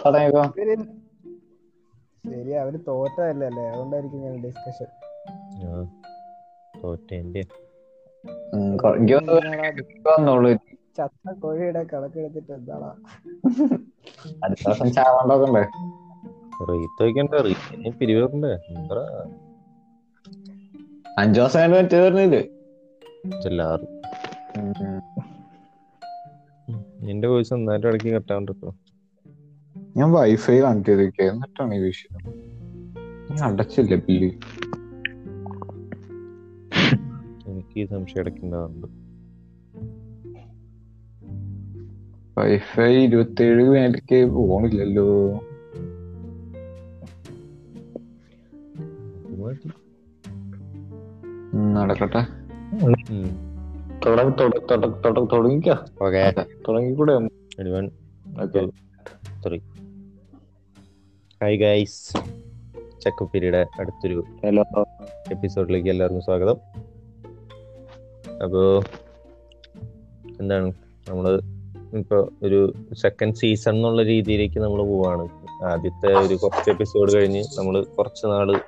തുടങ്ങിക്കോ ശരി അവർ തോറ്റതല്ലേ അതുകൊണ്ടായിരിക്കും ഞാൻ ഡിസ്കഷൻ ചത്ത കോഴിയുടെ കണക്കെടുത്തിട്ട് എന്താടാ അടുത്ത ദിവസം ചാവാണ്ടൊക്കെ ഉണ്ട് റീത്ത് വയ്ക്കണ്ട റീത്തിന് പിരിവ് വെക്കണ്ടേ എന്താ? അഞ്ചു ദിവസം മറ്റേ പറഞ്ഞില്ലേ നിന്റെ വോയിസ് നന്നായിട്ട് ഇടയ്ക്ക് കട്ടാണ്ടിട്ടോ ഞാൻ വൈഫൈ കണക്ട് ചെയ്തിരിക്കുക എന്നിട്ടാണ് ഈ വിഷയം. ഞാൻ അടച്ചില്ല ബില്ല്. എനിക്ക് ഈ സംശയം അടയ്ക്കേണ്ടതുണ്ട് വൈഫൈ ഇരുപത്തേഴ് മിനിറ്റ് പോണില്ലല്ലോ. നടക്കട്ടെ. തുടങ്ങിക്കൂടെ. Okay three. ഹായ് ഗൈസ് ചക്കുപ്പിരിയുടെ അടുത്തൊരു ഹലോ എപ്പിസോഡിലേക്ക് എല്ലാവർക്കും സ്വാഗതം. അപ്പോ എന്താണ്? നമ്മൾ ഇപ്പൊ ഒരു സെക്കൻഡ് സീസൺ എന്നുള്ള രീതിയിലേക്ക് നമ്മൾ പോവാണ്. ആദ്യത്തെ ഒരു കുറച്ച് എപ്പിസോഡ് കഴിഞ്ഞ് നമ്മൾ കുറച്ച് നാൾ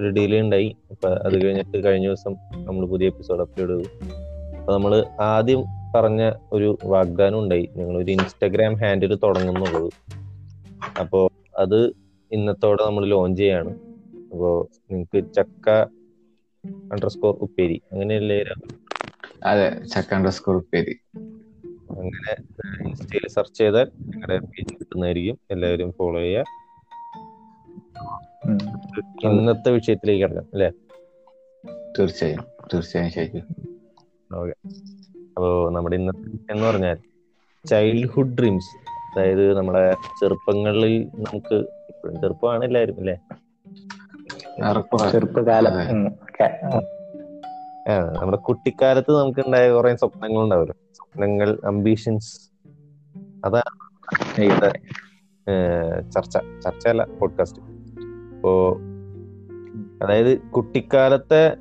ഒരു ഡിലേ ഉണ്ടായി അപ്പൊ അത് കഴിഞ്ഞിട്ട് കഴിഞ്ഞ ദിവസം നമ്മൾ പുതിയ എപ്പിസോഡ് അപ്ലോഡ് ചെയ്തു. അപ്പൊ നമ്മൾ ആദ്യം പറഞ്ഞ ഒരു വാഗ്ദാനം ഉണ്ടായി. ഞങ്ങൾ ഒരു ഇൻസ്റ്റഗ്രാം ഹാൻഡിൽ തുടങ്ങുന്നുള്ളത്. അപ്പോ അത് ഇന്നത്തോടെ നമ്മൾ ലോഞ്ച് ചെയ്യാണ്. അപ്പോ നിങ്ങക്ക് ചക്ക അണ്ടർസ്കോർ ഉപ്പേരി അങ്ങനെയല്ലേ അതെ ചക്ക അണ്ടർസ്കോർ ഉപ്പേരി. അങ്ങനെ ഇൻസ്റ്റയിൽ സെർച്ച് ചെയ്താൽ ഞങ്ങളുടെ പേജ് കിട്ടുന്നതായിരിക്കും. എല്ലാവരും ഫോളോ ചെയ്യുക. ഇന്നത്തെ വിഷയത്തിലേക്ക് കിടക്കാം അല്ലേ? തീർച്ചയായും തീർച്ചയായും ശരി ഓക്കെ. അപ്പോ നമ്മുടെ ഇന്നത്തെ എന്ന് പറഞ്ഞാൽ ചൈൽഡ്ഹുഡ് ഡ്രീംസ് അതായത് നമ്മുടെ ചെറുപ്പങ്ങളിൽ നമുക്ക് ഇപ്പോഴും ചെറുപ്പമാണ് എല്ലാവരും അല്ലെ. ചെറുപ്പകാലം. നമ്മുടെ കുട്ടിക്കാലത്ത് നമുക്ക് ഉണ്ടായ കുറെ സ്വപ്നങ്ങൾ ഉണ്ടാവല്ലോ സ്വപ്നങ്ങൾ അംബീഷൻസ് അതാണ് ചർച്ച. ചർച്ച ചർച്ചയല്ല പോഡ്കാസ്റ്റ് ഇപ്പോ അതായത് കുട്ടിക്കാലത്തെ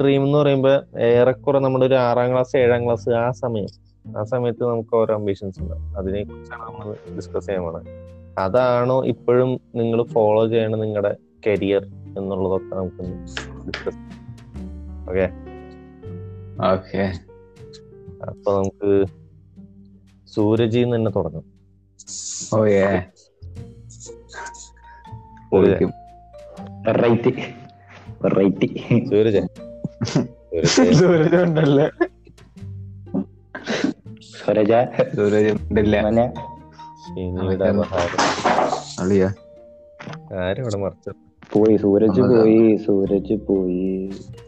ഡ്രീം എന്ന് പറയുമ്പോ ഏറെക്കുറെ നമ്മുടെ ഒരു ആറാം ക്ലാസ് ഏഴാം ക്ലാസ് ആ സമയം. ആ സമയത്ത് നമുക്ക് ഓരോ അംബീഷൻസ് ഉണ്ടാവും അതിനെ കുറിച്ചാണ് നമ്മൾ ഡിസ്കസ് ചെയ്യാൻ പോണത്. അതാണോ ഇപ്പോഴും നിങ്ങൾ ഫോളോ ചെയ്യണ നിങ്ങളുടെ കരിയർ എന്നുള്ളതൊക്കെ നമുക്ക് ഡിസ്കസ് ഓക്കെ ഓക്കെ അപ്പൊ നമുക്ക് സൂരജിൽ നിന്ന് തന്നെ തുടങ്ങും. വെറൈറ്റി സൂരജ്. സൂരജ്. സൂരജ് ഉണ്ടല്ലേ? സ്വരജ സൂരജ്. ഉണ്ടല്ല പോയി സൂരജ് പോയി സൂരജ് പോയി.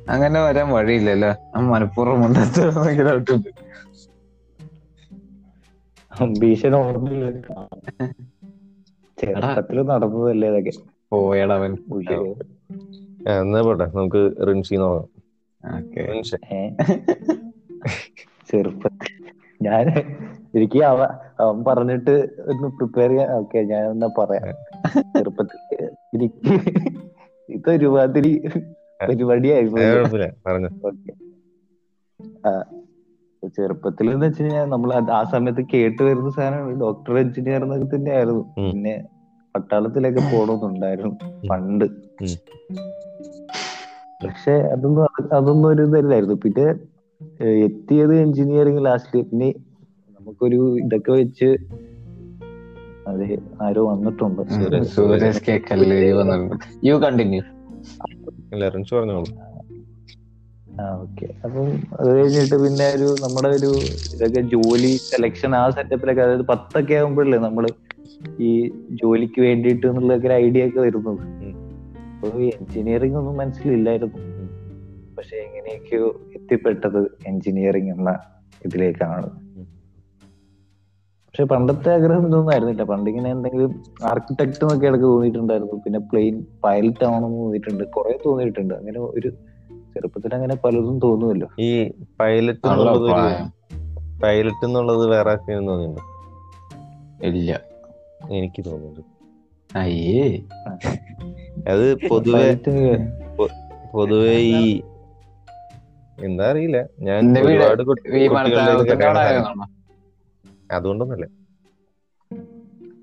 അങ്ങനെ വരാൻ വഴിയില്ലല്ലോ. മനഃപൂർവം ഭീഷണി ഓർമ്മയില്ല ചെറുപ്പത്തിൽ നടന്നതല്ലേ ഇതൊക്കെ? പോയടവൻ എന്നാ പോട്ടെ നമുക്ക് റിൻസി നോക്കാം. ചെറുപ്പ ഞാൻ എനിക്ക് അവ അവൻ പറഞ്ഞിട്ട് ഒന്ന് പ്രിപ്പയർ ചെയ്യാൻ ഓക്കെ ഞാൻ എന്നാ പറയാം. ചെറുപ്പത്തിൽ എനിക്ക് ഇത് ഒരുമാതിരി പരിപാടിയായിരുന്നു ചെറുപ്പത്തിൽ എന്ന് വെച്ച് കഴിഞ്ഞാൽ നമ്മൾ ആ സമയത്ത് കേട്ട് വരുന്ന സാധനമാണ് ഡോക്ടർ എഞ്ചിനീയർ എന്നൊക്കെ തന്നെയായിരുന്നു. ആയിരുന്നു പിന്നെ പട്ടാളത്തിലൊക്കെ പോകണമെന്നുണ്ടായിരുന്നു പണ്ട്. പക്ഷെ അതൊന്നും അതൊന്നും ഒരു ഇതല്ലായിരുന്നു. പിന്നെ എത്തിയത് എഞ്ചിനീയറിംഗ് ലാസ്റ്റ് പിന്നെ നമുക്കൊരു ഇതൊക്കെ വെച്ച് അതെ ആരോ വന്നിട്ടുണ്ട്. സൂരജ് കേക്കല്ലേ വന്നിട്ടുണ്ട്. യു കണ്ടിന്യൂ പറഞ്ഞോളൂ ആ ഓക്കെ അപ്പം അത് കഴിഞ്ഞിട്ട് പിന്നെ ഒരു നമ്മുടെ ഒരു ഇതൊക്കെ ജോലി സെലക്ഷൻ ആ സെറ്റപ്പിലൊക്കെ അതായത് പത്തൊക്കെ ആകുമ്പോഴല്ലേ നമ്മൾ ഈ ജോലിക്ക് വേണ്ടിയിട്ട് എന്നുള്ളൊക്കെ ഒരു ഐഡിയ ഒക്കെ വരുന്നത്. അപ്പൊ എഞ്ചിനീയറിംഗ് ഒന്നും മനസ്സിലില്ലായിരുന്നു. പക്ഷെ എങ്ങനെയൊക്കെയോ എത്തിപ്പെട്ടത് എഞ്ചിനീയറിംഗ് എന്ന ഇതിലേക്കാണ്. പക്ഷെ പണ്ടത്തെ ആഗ്രഹം ഇതൊന്നും ആയിരുന്നില്ല. പണ്ട് ഇങ്ങനെ എന്തെങ്കിലും ആർക്കിടെക്ട് എന്നൊക്കെ ഇടയ്ക്ക് തോന്നിയിട്ടുണ്ടായിരുന്നു. പിന്നെ പ്ലെയിൻ പൈലറ്റ് ആവണമെന്ന് തോന്നിയിട്ടുണ്ട്. കുറെ തോന്നിയിട്ടുണ്ട്. അങ്ങനെ ഒരു ചെറുപ്പത്തിൽ അങ്ങനെ പലതും തോന്നുമല്ലോ. ഈ പൈലറ്റ് പൈലറ്റ് എന്നുള്ളത് വേറെ തോന്നിയിട്ടുണ്ടോ? ഇല്ല. എനിക്ക് തോന്നുന്നുണ്ട്. അയ്യേ. അത് പൊതുവെ Pilot പൊതുവെ ഈ എന്താ അറിയില്ല. ഞാൻ ഒരുപാട് കുട്ടി- കുട്ടികളുടെ? അതുകൊണ്ടൊന്നല്ല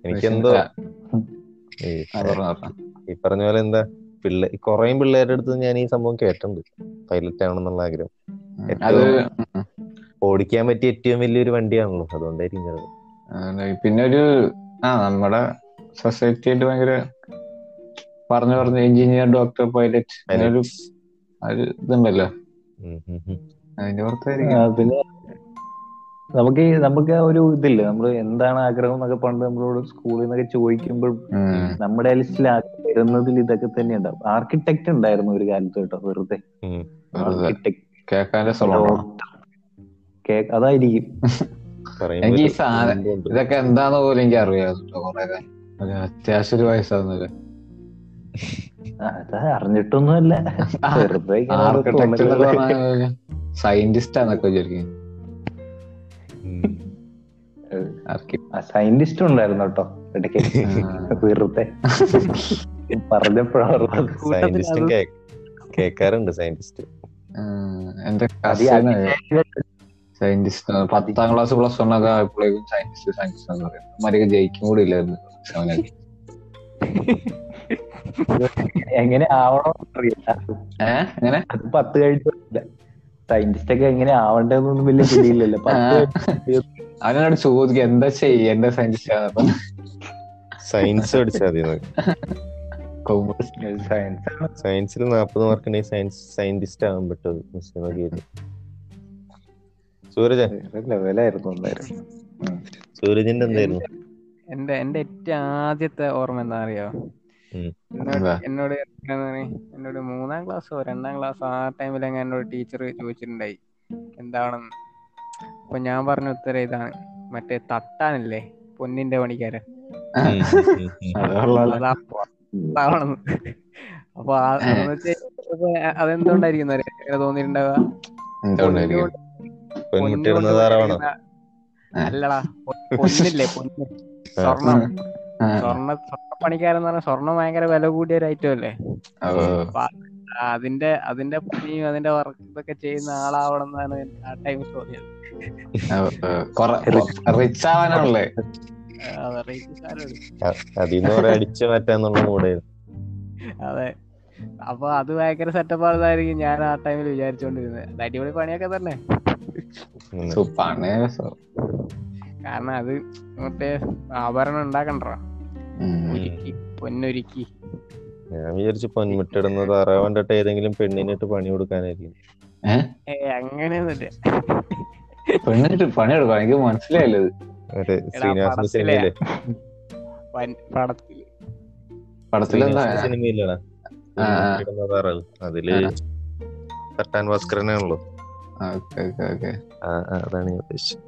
എനിക്കെന്തോ ഈ പറഞ്ഞോ, പോലെ എന്താ പിള്ളേ കൊറേ പിള്ളേരുടെ അടുത്ത് ഞാൻ ഈ സംഭവം കേട്ടിട്ടുണ്ട്. പൈലറ്റ് ആവണമെന്നുള്ള ആഗ്രഹം. ഓടിക്കാൻ പറ്റിയ ഏറ്റവും വലിയൊരു വണ്ടിയാണല്ലോ അതുകൊണ്ടായിരിക്കും പിന്നെ ഒരു ആ നമ്മുടെ സൊസൈറ്റി ആയിട്ട് ഭയങ്കര പറഞ്ഞു പറഞ്ഞ എഞ്ചിനീയർ ഡോക്ടർ പൈലറ്റ് ഒരു ഇതുണ്ടല്ലോ. അതിന്റെ പുറത്തായിരിക്കും. പിന്നെ നമുക്ക് ഈ- നമുക്ക് ആ ഒരു ഇതില്ല? നമ്മൾ എന്താണ് ആഗ്രഹം എന്നൊക്കെ പണ്ട് നമ്മളോട് സ്കൂളിൽ നിന്നൊക്കെ ചോദിക്കുമ്പോൾ നമ്മുടെ ലിസ്റ്റിൽ വരുന്നതിൽ ഇതൊക്കെ തന്നെ ഉണ്ടാവും. ആർക്കിടെക്ട് ഉണ്ടായിരുന്നു ഒരു കാലത്ത് കേട്ടോ വെറുതെ. ആർക്കിടെക്ട് അതായിരിക്കും. എനിക്ക് ഈ സാധനം ഇതൊക്കെ എന്താന്ന് പോലും എനിക്ക് അറിയാം കുറെ കാലം അത്യാവശ്യം ഒരു ആ, അത് അറിഞ്ഞിട്ടൊന്നുമല്ല. സയന്റിസ്റ്റ് ആന്നൊക്കെ വിചാരിക്കും. സയന്റിസ്റ്റ് ഉണ്ടായിരുന്നു കേട്ടോ ഇടയ്ക്ക്. വെറുതെ. പറഞ്ഞപ്പോഴും സയന്റിസ്റ്റും കേ- കേൾക്കാറുണ്ട് സയന്റിസ്റ്റ് എന്റെ സയന്റിസ്റ്റ് പത്താം ക്ലാസ് പ്ലസ് വൺ ഒക്കെ ആയപ്പോഴേക്കും സയന്റിസ്റ്റ് സയന്റിസ്റ്റ് എന്ന് പറയും മരിക ജയിക്കും കൂടി ഇല്ലായിരുന്നു. സെവനൊക്കെ എങ്ങനെ ആവണോ അറിയില്ല. ഏഹ് എങ്ങനെ? അത് പത്ത് കഴിഞ്ഞില്ല സയന്റിസ്റ്റ് ഒക്കെ എങ്ങനെ ആവണ്ടെന്നൊന്നും വലിയ പിടിയില്ലല്ലോ. പത്ത് അവനോട് ചോദിക്കുക എന്താ ചെയ്യേണ്ട എന്താ സയൻസ് സയൻസ് പഠിച്ചാൽ സയൻസിൽ നാപ്പത് മാർക്ക് സയൻസ് സയന്റിസ്റ്റ് ആകാൻ പറ്റും സൂരജ? സൂരജിന്റെ എന്തായിരുന്നു? എന്റെ എന്റെ ഏറ്റവും ആദ്യത്തെ ഓർമ്മ എന്താ അറിയോ? എന്നോട്? എന്നോട് മൂന്നാം ക്ലാസ്സോ രണ്ടാം ക്ലാസ്സോ ആ ടൈമിൽ എന്നോട് ടീച്ചർ ചോദിച്ചിട്ടുണ്ടായി. എന്താണെന്ന്. അപ്പൊ ഞാൻ പറഞ്ഞ ഉത്തരം ഇതാണ്. മറ്റേ തട്ടാനല്ലേ? പൊന്നിന്റെ പണിക്കാരൻ. അപ്പൊ അതെന്തുകൊണ്ടായിരിക്കും അങ്ങനെ തോന്നിയിട്ടുണ്ടാവുക? അല്ലടാ പൊന്നില്ലേ? പൊന്ന്. സ്വർണം. സ്വർണ സ്വർണ പണിക്കാരെന്ന് പറഞ്ഞാൽ സ്വർണം ഭയങ്കര വില കൂടിയ ഒരു ഐറ്റം അല്ലേ? അതിന്റെ അതിന്റെ പണിയും അതിന്റെ വർക്ക് ഇതൊക്കെ ചെയ്യുന്ന ആളാവണം എന്നാണ് ആ ടൈം തോന്നിയത്. റിച്ച് ആവാനാണല്ലേ? അതെ അടിച്ചു മാറ്റാന്നുള്ള മൂടായിരുന്നു അപ്പൊ അത് ഭയങ്കര സെറ്റപ്പ് ആണെന്നായിരിക്കും ഞാൻ ആ ടൈമിൽ വിചാരിച്ചോണ്ടിരുന്നത്. അടിപൊളി പണിയൊക്കെ തന്നെ. കാരണം അത് മറ്റേ ആഭരണം ഉണ്ടാക്കണ്ടോ പൊന്നൊരുക്കി. ഞാൻ വിചാരിച്ചു പൊന്മുട്ടിടുന്ന താറാവ് കണ്ടിട്ട് ഏതെങ്കിലും പെണ്ണിനിട്ട് പണി കൊടുക്കാനായിരിക്കും. അങ്ങനെയൊന്നുമില്ല. പെണ്ണിട്ട് പണിയെടുക്കാം എനിക്ക് മനസ്സിലായില്ലത് മറ്റേ ശ്രീനിവാസന്റെ പടത്തിലെന്താ ശ്രീനിവാസന്റെ സിനിമയില്ലടാ താറാവ് അതിൽ തട്ടാൻ ഭാസ്കരനാണല്ലോ ഓക്കെ ഓക്കെ ഓക്കെ. ആ ആ, അതാണ് ഞാൻ ഉദ്ദേശിച്ചത്.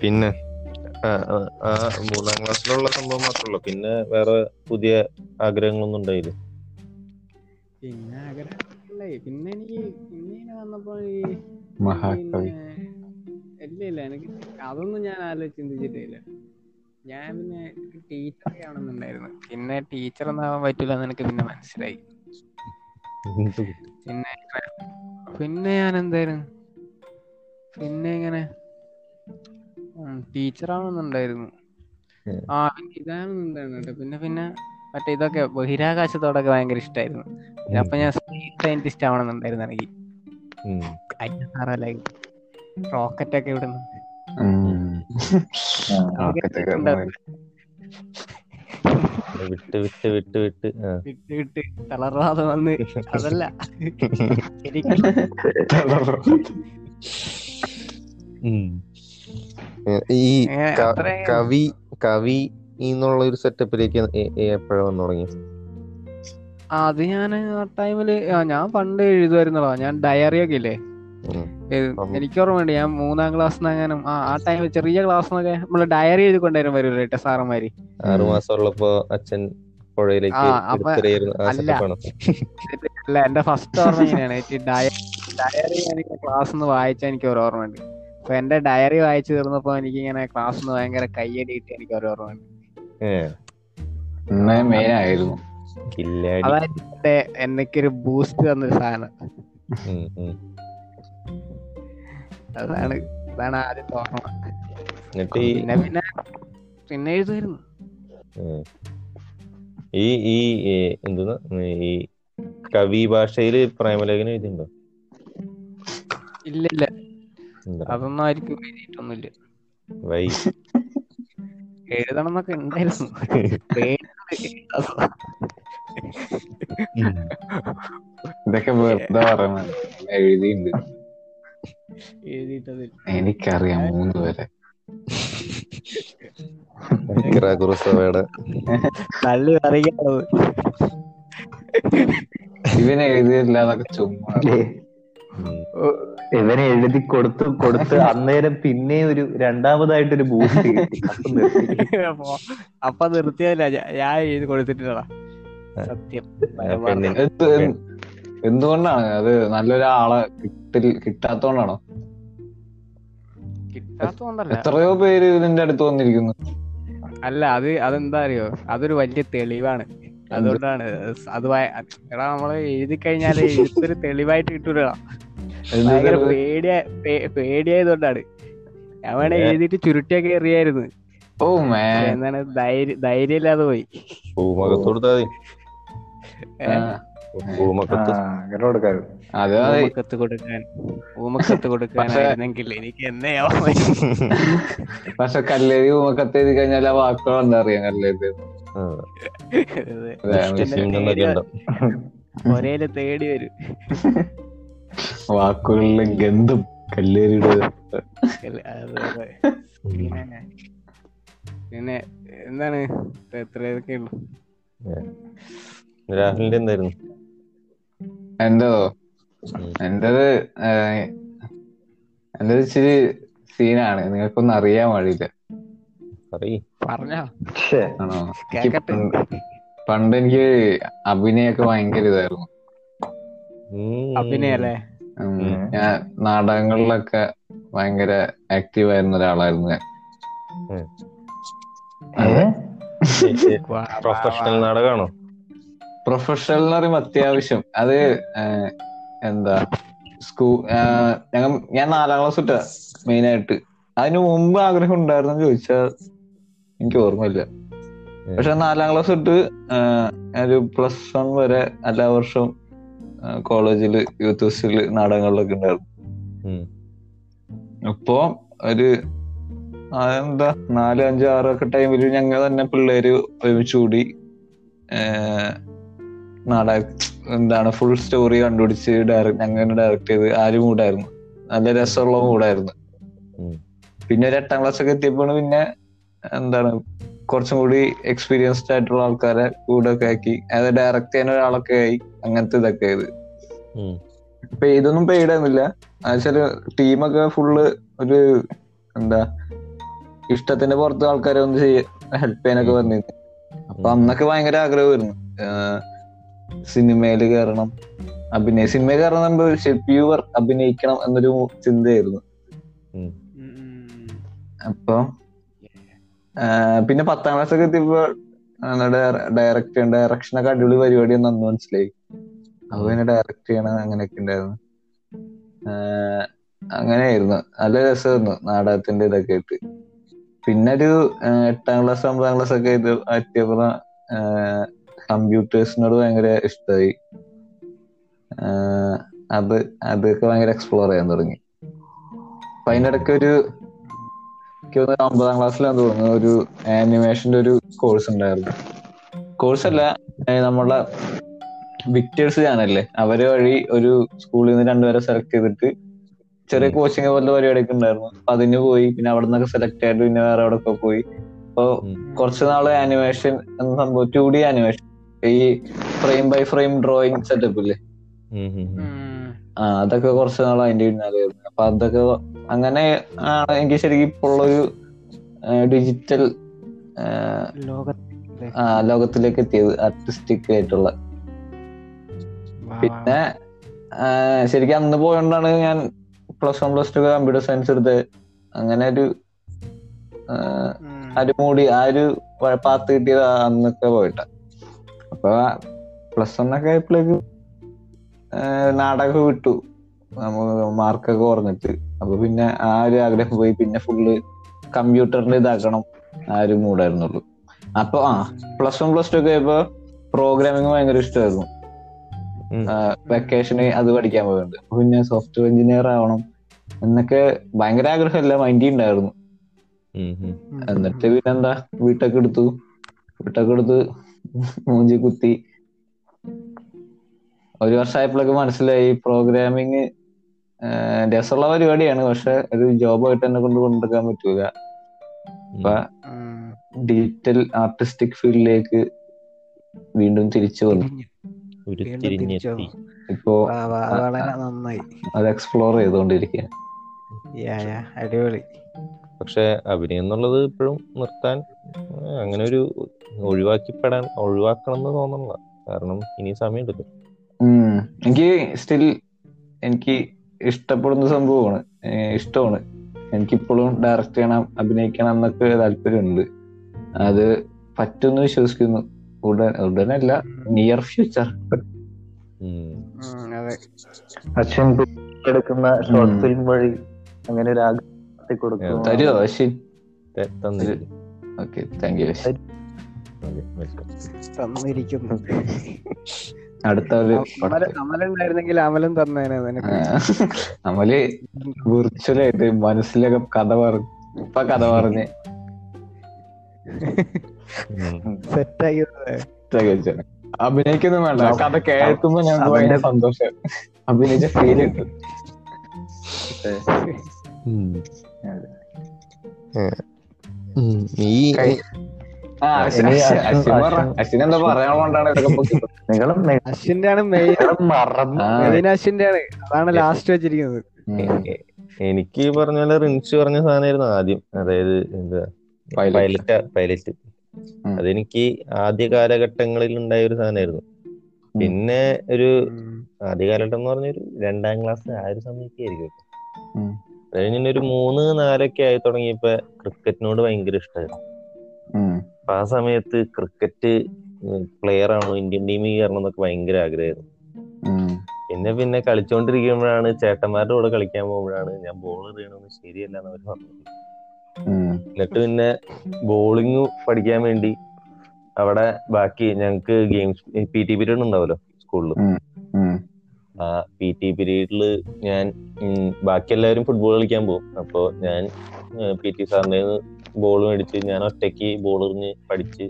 പിന്നെ? ആ, മൂന്നാം ക്ലാസ്സിലുള്ള സംഭവം മാത്രമല്ല. പിന്നെ വേറെ പുതിയ ആഗ്രഹങ്ങളൊന്നും ഉണ്ടായില്ല? പിന്നെ ആഗ്രഹമില്ലേ പിന്നെ എനിക്ക് പിന്നെ ഇങ്ങനെ വന്നപ്പോ ഈ ഇല്ല ഇല്ല എനിക്ക് അതൊന്നും ഞാൻ ആലോചിച്ച് ചിന്തിച്ചിട്ടില്ല. ഞാൻ പിന്നെ ടീച്ചർ ആണെന്നുണ്ടായിരുന്നു. പിന്നെ ടീച്ചർ ഒന്നാവാൻ പറ്റില്ല എന്ന് എനിക്ക് പിന്നെ മനസ്സിലായി. പിന്നെ പിന്നെ ഞാൻ എന്തായിരുന്നു പിന്നെ ഇങ്ങനെ ടീച്ചർ ആവണമെന്നുണ്ടായിരുന്നു. ആ പിന്നെ ഇതാണെന്നുണ്ടായിരുന്നു പിന്നെ പിന്നെ മറ്റേ ഇതൊക്കെ ബഹിരാകാശത്തോടൊക്കെ ഭയങ്കര ഇഷ്ടമായിരുന്നു അപ്പൊ ഞാൻ സ്പേസ് സയന്റിസ്റ്റ് ആവണമെന്നുണ്ടായിരുന്നു എനിക്ക് റോക്കറ്റ് ഒക്കെ ഇവിടുന്ന്. വിട്ട് വിട്ട് വിട്ട് വിട്ട്. വിട്ട് വിട്ട്. തളർവാദം വന്ന്. അതല്ല. ശരിക്കും ഈ കവി കവി എന്നുള്ള ഒരു സെറ്റപ്പിലേക്ക് എപ്പോഴാണ് വന്നു തുടങ്ങി അത് ഞാൻ ആ ടൈമിൽ ഞാൻ പണ്ട് എഴുതുമായിരുന്നല്ലോ ഞാൻ ഡയറി ഒക്കെ ഇല്ലേ? എനിക്ക് ഓർമ്മ വേണ്ടി എനിക്ക് ഓർമ്മയുണ്ട് ഞാൻ മൂന്നാം ക്ലാസ് എങ്ങാനും ആ ആ ടൈമിൽ ചെറിയ ക്ലാസ് എന്നൊക്കെ നമ്മൾ ഡയറി എഴുതി കൊണ്ടുവരും വരുമല്ലോ സാറന്മാര്. ആറു മാസം അച്ഛൻ പുഴയിലേക്ക് അല്ല. അല്ല എന്റെ ഫസ്റ്റ് ഓർമ്മ ഇങ്ങനെയാണ്. ഡയറി ഡയറി ക്ലാസ് നിന്ന് വായിച്ച എനിക്ക് ഒരു ഓർമ്മയുണ്ട്. അപ്പൊ എന്റെ ഡയറി വായിച്ചു തീർന്നപ്പോ എനിക്ക് ഇങ്ങനെ ക്ലാസ് ഭയങ്കര കയ്യടി കിട്ടി എനിക്ക് ഒരു ഓർമ്മയുണ്ട് അതായത് എന്റെ എനിക്കൊരു ബൂസ്റ്റ് തന്നൊരു സാധനം. അതാണ് അതാണ് ആദ്യത്തെ ഓർമ്മ. എന്നിട്ട് ഈ പിന്നെ പിന്നെ പിന്നെ എഴുതുമായിരുന്നു. ഈ ഈ ഈ ഈ കവി ഭാഷയിൽ പ്രേമലേഖനം എഴുതിണ്ടോ ഇല്ല ഇല്ല എന്താ അതൊന്നും ആയിരിക്കും എഴുതിയിട്ടൊന്നുമില്ല. വൈ. എഴുതണം എന്നൊക്കെ ഉണ്ടായിരുന്നു. ഇതൊക്കെ വെറുതെ പറയുന്നത് എഴുതിയിട്ടുണ്ട്. എഴുതിയിട്ടത്. എനിക്കറിയാം മൂന്ന് പേരെ. തള്ളി പറയുകയാണത് ഇവന് എഴുതിയില്ല എന്നൊക്കെ ചുമ്മാ. ഇവനെ എഴുതി കൊടുത്ത് കൊടുത്ത് അന്നേരം പിന്നെ ഒരു രണ്ടാമതായിട്ട് ഒരു ബൂസ്റ്റ് കിട്ടി. അപ്പൊ നിർത്തിയല്ല ഞാൻ എഴുതി കൊടുത്തിട്ടില്ലടാ. സത്യം. എന്തുകൊണ്ടാണ്? അത് നല്ലൊരാളെ കിട്ടിൽ കിട്ടാത്തോണ്ടാണോ? എത്രയോ പേര് ഇതിന്റെ അടുത്ത് വന്നിരിക്കുന്നു. അല്ല അത് അതെന്താ അറിയോ? അതൊരു വലിയ തെളിവാണ്. അതുകൊണ്ടാണ്. അത് എടാ നമ്മൾ എഴുതി കഴിഞ്ഞാൽ എഴുത്തൊരു തെളിവായിട്ട് കിട്ടൂല ഭയങ്കര? പേടിയ പേടിയായതുകൊണ്ടാണ്. ഞാൻ വേണേ എഴുതിട്ട് ചുരുട്ടിയൊക്കെ എറിയായിരുന്നു. ഓ എന്താണ് ധൈര്യം ധൈര്യം ഇല്ലാതെ പോയി. ഊമക്കത്ത് കൊടുക്കാൻ ഊമക്കത്ത് കൊടുക്കാനായിരുന്നെങ്കിൽ എനിക്ക് പക്ഷെ കല്ലേരി ഊമക്കത്ത് എഴുതി കഴിഞ്ഞാൽ ആ വാക്കുകൾ എന്താ അറിയാം കല്ലേരി? ഒരേൽ തേടി വരും. വാക്കുകളിലെ ഗന്ധം കല്ലേരിയുടെ അതെ. പിന്നെ എന്താണ്? ഉള്ളു? രാഹുലിന്റെ എന്തായിരുന്നു? എന്തോ. എന്റേത് ഏഹ്, എന്റേത് ഇച്ചിരി സീനാണ് നിങ്ങൾക്കൊന്നും അറിയാൻ പാടില്ല പറഞ്ഞോ? ആണോ? പണ്ട് എനിക്ക് അഭിനയൊക്കെ ഭയങ്കര ഇതായിരുന്നു. അഭിനയല്ലേ. ഞാൻ നാടകങ്ങളിലൊക്കെ ഭയങ്കര ആക്റ്റീവ് ആയിരുന്ന ഒരാളായിരുന്നു ഞാൻ. പ്രൊഫഷണൽ നാടകമാണോ? പ്രൊഫഷണൽ എന്ന് പറയുമ്പോ അത്യാവശ്യം. അത് എന്താ സ്കൂ ഞങ്ങൾ ഞാൻ നാലാം ക്ലാസ് ഇട്ട മെയിൻ ആയിട്ട്. അതിന് മുമ്പ് ആഗ്രഹം ഉണ്ടായിരുന്നു ചോദിച്ചാൽ എനിക്ക് ഓർമ്മയില്ല. പക്ഷെ നാലാം ക്ലാസ് തൊട്ട് ഒരു പ്ലസ് വൺ വരെ എല്ലാ വർഷവും കോളേജിൽ യൂത്ത് ഫെസ്റ്റിൽ നാടകങ്ങളിലൊക്കെ ഉണ്ടായിരുന്നു. ഇപ്പോ അപ്പോ ഒരു എന്താ നാല് അഞ്ച് ആറൊക്കെ ടൈമിൽ ഞങ്ങൾ തന്നെ പിള്ളേര് ഒരുമിച്ച് കൂടി നാടക എന്താണ് ഫുൾ സ്റ്റോറി കണ്ടുപിടിച്ച് ഡയറക്ട് ഞങ്ങൾ ഡയറക്ട് ചെയ്ത് ആരും കൂടായിരുന്നു. മൂടായിരുന്നു നല്ല രസമുള്ള മൂടായിരുന്നു പിന്നെ ഒരു എട്ടാം ക്ലാസ് ഒക്കെ എത്തിയപ്പോൾ പിന്നെ എന്താണ് കുറച്ചും കൂടി എക്സ്പീരിയൻസ്ഡ് ആയിട്ടുള്ള ആൾക്കാരെ കൂടെ ഒക്കെ ആക്കി അത് ഡയറക്ട് ചെയ്യാൻ ഒരാളൊക്കെ ആയി അങ്ങനത്തെ ഇതൊക്കെ ആയത്. ഇപ്പൊ ഇതൊന്നും പെയ്ഡായിരുന്നില്ല എന്നുവെച്ചാൽ ടീമൊക്കെ ഫുള്ള് ഒരു എന്താ ഇഷ്ടത്തിന്റെ പുറത്ത് ആൾക്കാരെ ഒന്ന് ചെയ്യ ഹെൽപ്പ് ചെയ്യാനൊക്കെ വന്നിരുന്നു. അപ്പൊ അന്നൊക്കെ ഭയങ്കര ആഗ്രഹമായിരുന്നു സിനിമയിൽ കയറണം അഭിനയ സിനിമ കയറണം ഷെപ്യൂവർ അഭിനയിക്കണം എന്നൊരു ചിന്തയായിരുന്നു. അപ്പൊ പിന്നെ പത്താം ക്ലാസ് ഒക്കെ എത്തിയപ്പോ ഡയറക്റ്റ് ഡയറക്ഷൻ ഒക്കെ അടിപൊളി പരിപാടി ഒന്നും അന്ന് മനസ്സിലായി അത് പിന്നെ ഡയറക്ട് ചെയ്യണ അങ്ങനെയൊക്കെ ഉണ്ടായിരുന്നു. അങ്ങനെ അങ്ങനെയായിരുന്നു. നല്ല രസമായിരുന്നു നാടകത്തിന്റെ ഇതൊക്കെ ആയിട്ട്. പിന്നെ ഒരു എട്ടാം ക്ലാസ് ഒമ്പതാം ക്ലാസ് ഒക്കെ ഇത് എത്തിയപ്പോ കമ്പ്യൂട്ടേഴ്സിനോട് ഭയങ്കര ഇഷ്ടമായി അത് അതൊക്കെ ഭയങ്കര എക്സ്പ്ലോർ ചെയ്യാൻ തുടങ്ങി. അപ്പൊ അതിനിടയ്ക്ക് ഒരു എനിക്ക് തോന്നുന്നു ഒമ്പതാം ക്ലാസ്സിലാന്ന് തോന്നുന്നു. ഒരു ആനിമേഷന്റെ ഒരു കോഴ്സ് ഉണ്ടായിരുന്നു. കോഴ്സ് അല്ല നമ്മളെ വിക്ടേഴ്സ് ചാനല്ലേ അവർ വഴി ഒരു സ്കൂളിൽ നിന്ന് രണ്ടുപേരെ സെലക്ട് ചെയ്തിട്ട് ചെറിയ കോച്ചിങ് പോലത്തെ പരിപാടിയൊക്കെ ഉണ്ടായിരുന്നു. അപ്പൊ അതിന് പോയി പിന്നെ അവിടെ നിന്നൊക്കെ സെലക്ട് ആയിട്ട് പിന്നെ വേറെ അവിടെ ഒക്കെ പോയി. അപ്പൊ. കുറച്ച് നാൾ ആനിമേഷൻ എന്ന സംഭവം ടു ഡി ആനിമേഷൻ ഈ frame by frame drawing setup ഇല്ലേ. ആ അതൊക്കെ കുറച്ച് നാൾ അതിന്റെ പിന്നാലെ അപ്പൊ അതൊക്കെ അങ്ങനെ ആണ് എനിക്ക് ശരിക്കും ഇപ്പോൾ ഒരു ഡിജിറ്റൽ ലോകത്തിലേക്ക് എത്തിയത് ആർട്ടിസ്റ്റിക് ആയിട്ടുള്ള. പിന്നെ ശരിക്കും അന്ന് പോയോണ്ടാണ് ഞാൻ plus one plus two computer science എടുത്ത് അങ്ങനെ ഒരു ഒരു മൂടി ആ ഒരു പാത്ത് കിട്ടിയത് അന്നൊക്കെ പോയിട്ട. അപ്പൊ പ്ലസ് വൺ ഒക്കെ ആയപ്പോഴേക്ക് നാടകം വിട്ടു. മാർക്കൊക്കെ കുറഞ്ഞിട്ട്. അപ്പൊ പിന്നെ ആ ഒരു ആഗ്രഹം പോയി. പിന്നെ ഫുള്ള് കമ്പ്യൂട്ടറിന്റെ ഇതാക്കണം ആ ഒരു മൂഡായിരുന്നുള്ളൂ. അപ്പൊ ആ പ്ലസ് വൺ പ്ലസ് ടു ഒക്കെ ആയപ്പോ പ്രോഗ്രാമിംഗ് ഭയങ്കര ഇഷ്ടമായിരുന്നു. വെക്കേഷന് അത് പഠിക്കാൻ പോയിട്ടുണ്ട്. പിന്നെ സോഫ്റ്റ്വെയർ എഞ്ചിനീയർ ആവണം എന്നൊക്കെ ഭയങ്കര ആഗ്രഹമല്ല മൈൻഡി ഉണ്ടായിരുന്നു എന്നിട്ട് പിന്നെ എന്താ വീട്ടൊക്കെ എടുത്തു. വീട്ടൊക്കെ എടുത്ത് മൂഞ്ചി കുത്തി. ഒരു വർഷമായപ്പോഴൊക്കെ മനസ്സിലായി പ്രോഗ്രാമിങ് രസമുള്ള പരിപാടിയാണ്. പക്ഷെ ഒരു ജോബായിട്ട് എന്നെ കൊണ്ട് കൊണ്ടുവരാൻ പറ്റൂല. അപ്പൊ ഡിജിറ്റൽ ആർട്ടിസ്റ്റിക് ഫീൽഡിലേക്ക് വീണ്ടും തിരിച്ചു വന്നു. ഇപ്പോ നന്നായി. അത് എക്സ്പ്ലോർ ചെയ്തുകൊണ്ടിരിക്കുകയാണ്. യാ, യാ, അടിപൊളി. പക്ഷെ അഭിനയം എന്നുള്ളത് ഇപ്പോഴും നിർത്താൻ അങ്ങനെ ഒരു ഒഴിവാക്കിപ്പെടാൻ ഒഴിവാക്കണം എന്ന് തോന്നണില്ല കാരണം ഇനി സമയം എടുക്കും എനിക്ക് സ്റ്റിൽ എനിക്ക് ഇഷ്ടപ്പെടുന്ന സംഭവമാണ്. ഇഷ്ടമാണ്. എനിക്കിപ്പോഴും ഡയറക്റ്റ് ചെയ്യണം അഭിനയിക്കണം എന്നൊക്കെ താല്പര്യമുണ്ട്. അത് പറ്റുമെന്ന് വിശ്വസിക്കുന്നു. ഉടൻ ഉടനല്ല നിയർ ഫ്യൂച്ചർ അശ്വിൻ എടുക്കുന്ന ഷോർട്ട് ഫിലിം വഴി അങ്ങനെ ഒരു ആഗ്രഹത്തിൽ കൊടുക്കും തരുമോ അശ്വിൻ. ഓക്കെ താങ്ക് യു തന്നിരിക്കുന്നു. അടുത്ത ഒരു അമല അമലുണ്ടായിരുന്നെങ്കിൽ അമലും തന്നേനെ അമൽ വിർച്വലായിട്ട് മനസ്സിലൊക്കെ കഥ പറഞ്ഞു ഇപ്പൊ കഥ പറഞ്ഞ്. സെറ്റാക്കി. അഭിനയിക്കൊന്നും വേണ്ട. കഥ കേൾക്കുമ്പോ ഞങ്ങൾക്ക് ഭയങ്കര സന്തോഷം. അഭിനയിച്ച ഫീൽ കിട്ടും. ഈ നിങ്ങളും അശ്വിന്റെ ആണ് മെയിൻ. അശ്വിന്റെ ആണ് അതാണ് ലാസ്റ്റ് വെച്ചിരിക്കുന്നത്. എനിക്ക് ഈ പറഞ്ഞ പോലെ റിൻസ് പറഞ്ഞ സാധനമായിരുന്നു ആദ്യം. അതായത് എന്താ? Pilot pilot. അതെനിക്ക് ആദ്യ കാലഘട്ടങ്ങളിൽ ഉണ്ടായ ഒരു സാധനമായിരുന്നു. പിന്നെ ഒരു. ആദ്യ കാലഘട്ടം എന്ന് പറഞ്ഞൊരു രണ്ടാം ക്ലാസ് ആ ഒരു സമയത്തായിരിക്കും അത് കഴിഞ്ഞ ഒരു മൂന്ന് നാലൊക്കെ ആയി തുടങ്ങിയപ്പോ ക്രിക്കറ്റിനോട് ഭയങ്കര ഇഷ്ടമായിരുന്നു. അപ്പൊ ആ സമയത്ത് ക്രിക്കറ്റ് പ്ലെയർ ആണോ ഇന്ത്യൻ ടീമിൽ കയറണം എന്നൊക്കെ ഭയങ്കര ആഗ്രഹമായിരുന്നു. പിന്നെ പിന്നെ കളിച്ചോണ്ടിരിക്കുമ്പോഴാണ് ചേട്ടന്മാരുടെ കൂടെ കളിക്കാൻ പോകുമ്പോഴാണ് ഞാൻ ബോൾ എറിയണമെന്ന് ശരിയല്ല എന്ന് അവർ പറഞ്ഞത്. ഉം. എന്നിട്ട് പിന്നെ ബോളിങ് പഠിക്കാൻ വേണ്ടി അവിടെ ബാക്കി ഞങ്ങക്ക് ഗെയിംസ് പി ടി പിരീഡ് ഉണ്ടാവല്ലോ സ്കൂളിൽ ആ പി ടി പീരീഡിൽ ഞാൻ ബാക്കി എല്ലാവരും ഫുട്ബോൾ കളിക്കാൻ പോകും. അപ്പോ ഞാൻ പി ടി സാറിന്റെ ബോൾ മേടിച്ച് ഞാൻ ഒറ്റയ്ക്ക് ബോൾ എറിഞ്ഞ് പഠിച്ച്.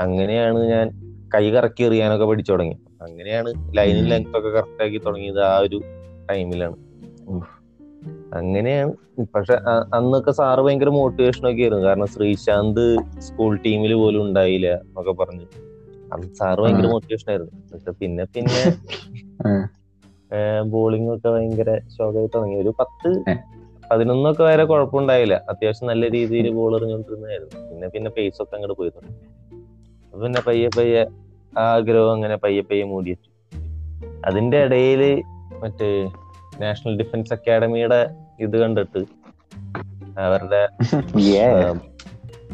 അങ്ങനെയാണ് ഞാൻ കൈ കറക്കി എറിയാനൊക്കെ പഠിച്ചു തുടങ്ങി. അങ്ങനെയാണ് ലൈനിൽ ലെങ്ത് ഒക്കെ കറക്റ്റ് ആക്കി തുടങ്ങിയത് ആ ഒരു ടൈമിലാണ് അങ്ങനെയാണ്. പക്ഷെ അന്നൊക്കെ സാറ് ഭയങ്കര മോട്ടിവേഷൻ ഒക്കെ ആയിരുന്നു. കാരണം ശ്രീശാന്ത് സ്കൂൾ ടീമിൽ പോലും ഉണ്ടായില്ല എന്നൊക്കെ പറഞ്ഞു. അന്ന് സാറ് ഭയങ്കര മോട്ടിവേഷൻ ആയിരുന്നു. പക്ഷെ പിന്നെ പിന്നെ. ബോളിംഗ് ഒക്കെ ഭയങ്കര ഷോക്കായി തുടങ്ങി. ഒരു പത്ത്. പതിനൊന്നൊക്കെ വരെ കുഴപ്പമുണ്ടായില്ല. അത്യാവശ്യം നല്ല രീതിയിൽ ബോൾ എറിഞ്ഞുകൊണ്ടിരുന്നതായിരുന്നു. പിന്നെ പിന്നെ പേസ് ഒക്കെ അങ്ങോട്ട് പോയി തുടങ്ങി അപ്പൊ പിന്നെ പയ്യെ പയ്യെ ആഗ്രഹം അങ്ങനെ പയ്യെ പയ്യെ മൂടി വെച്ചു അതിന്റെ ഇടയിൽ മറ്റേ നാഷണൽ ഡിഫൻസ് അക്കാഡമിയുടെ ഇത് കണ്ടിട്ട് അവരുടെ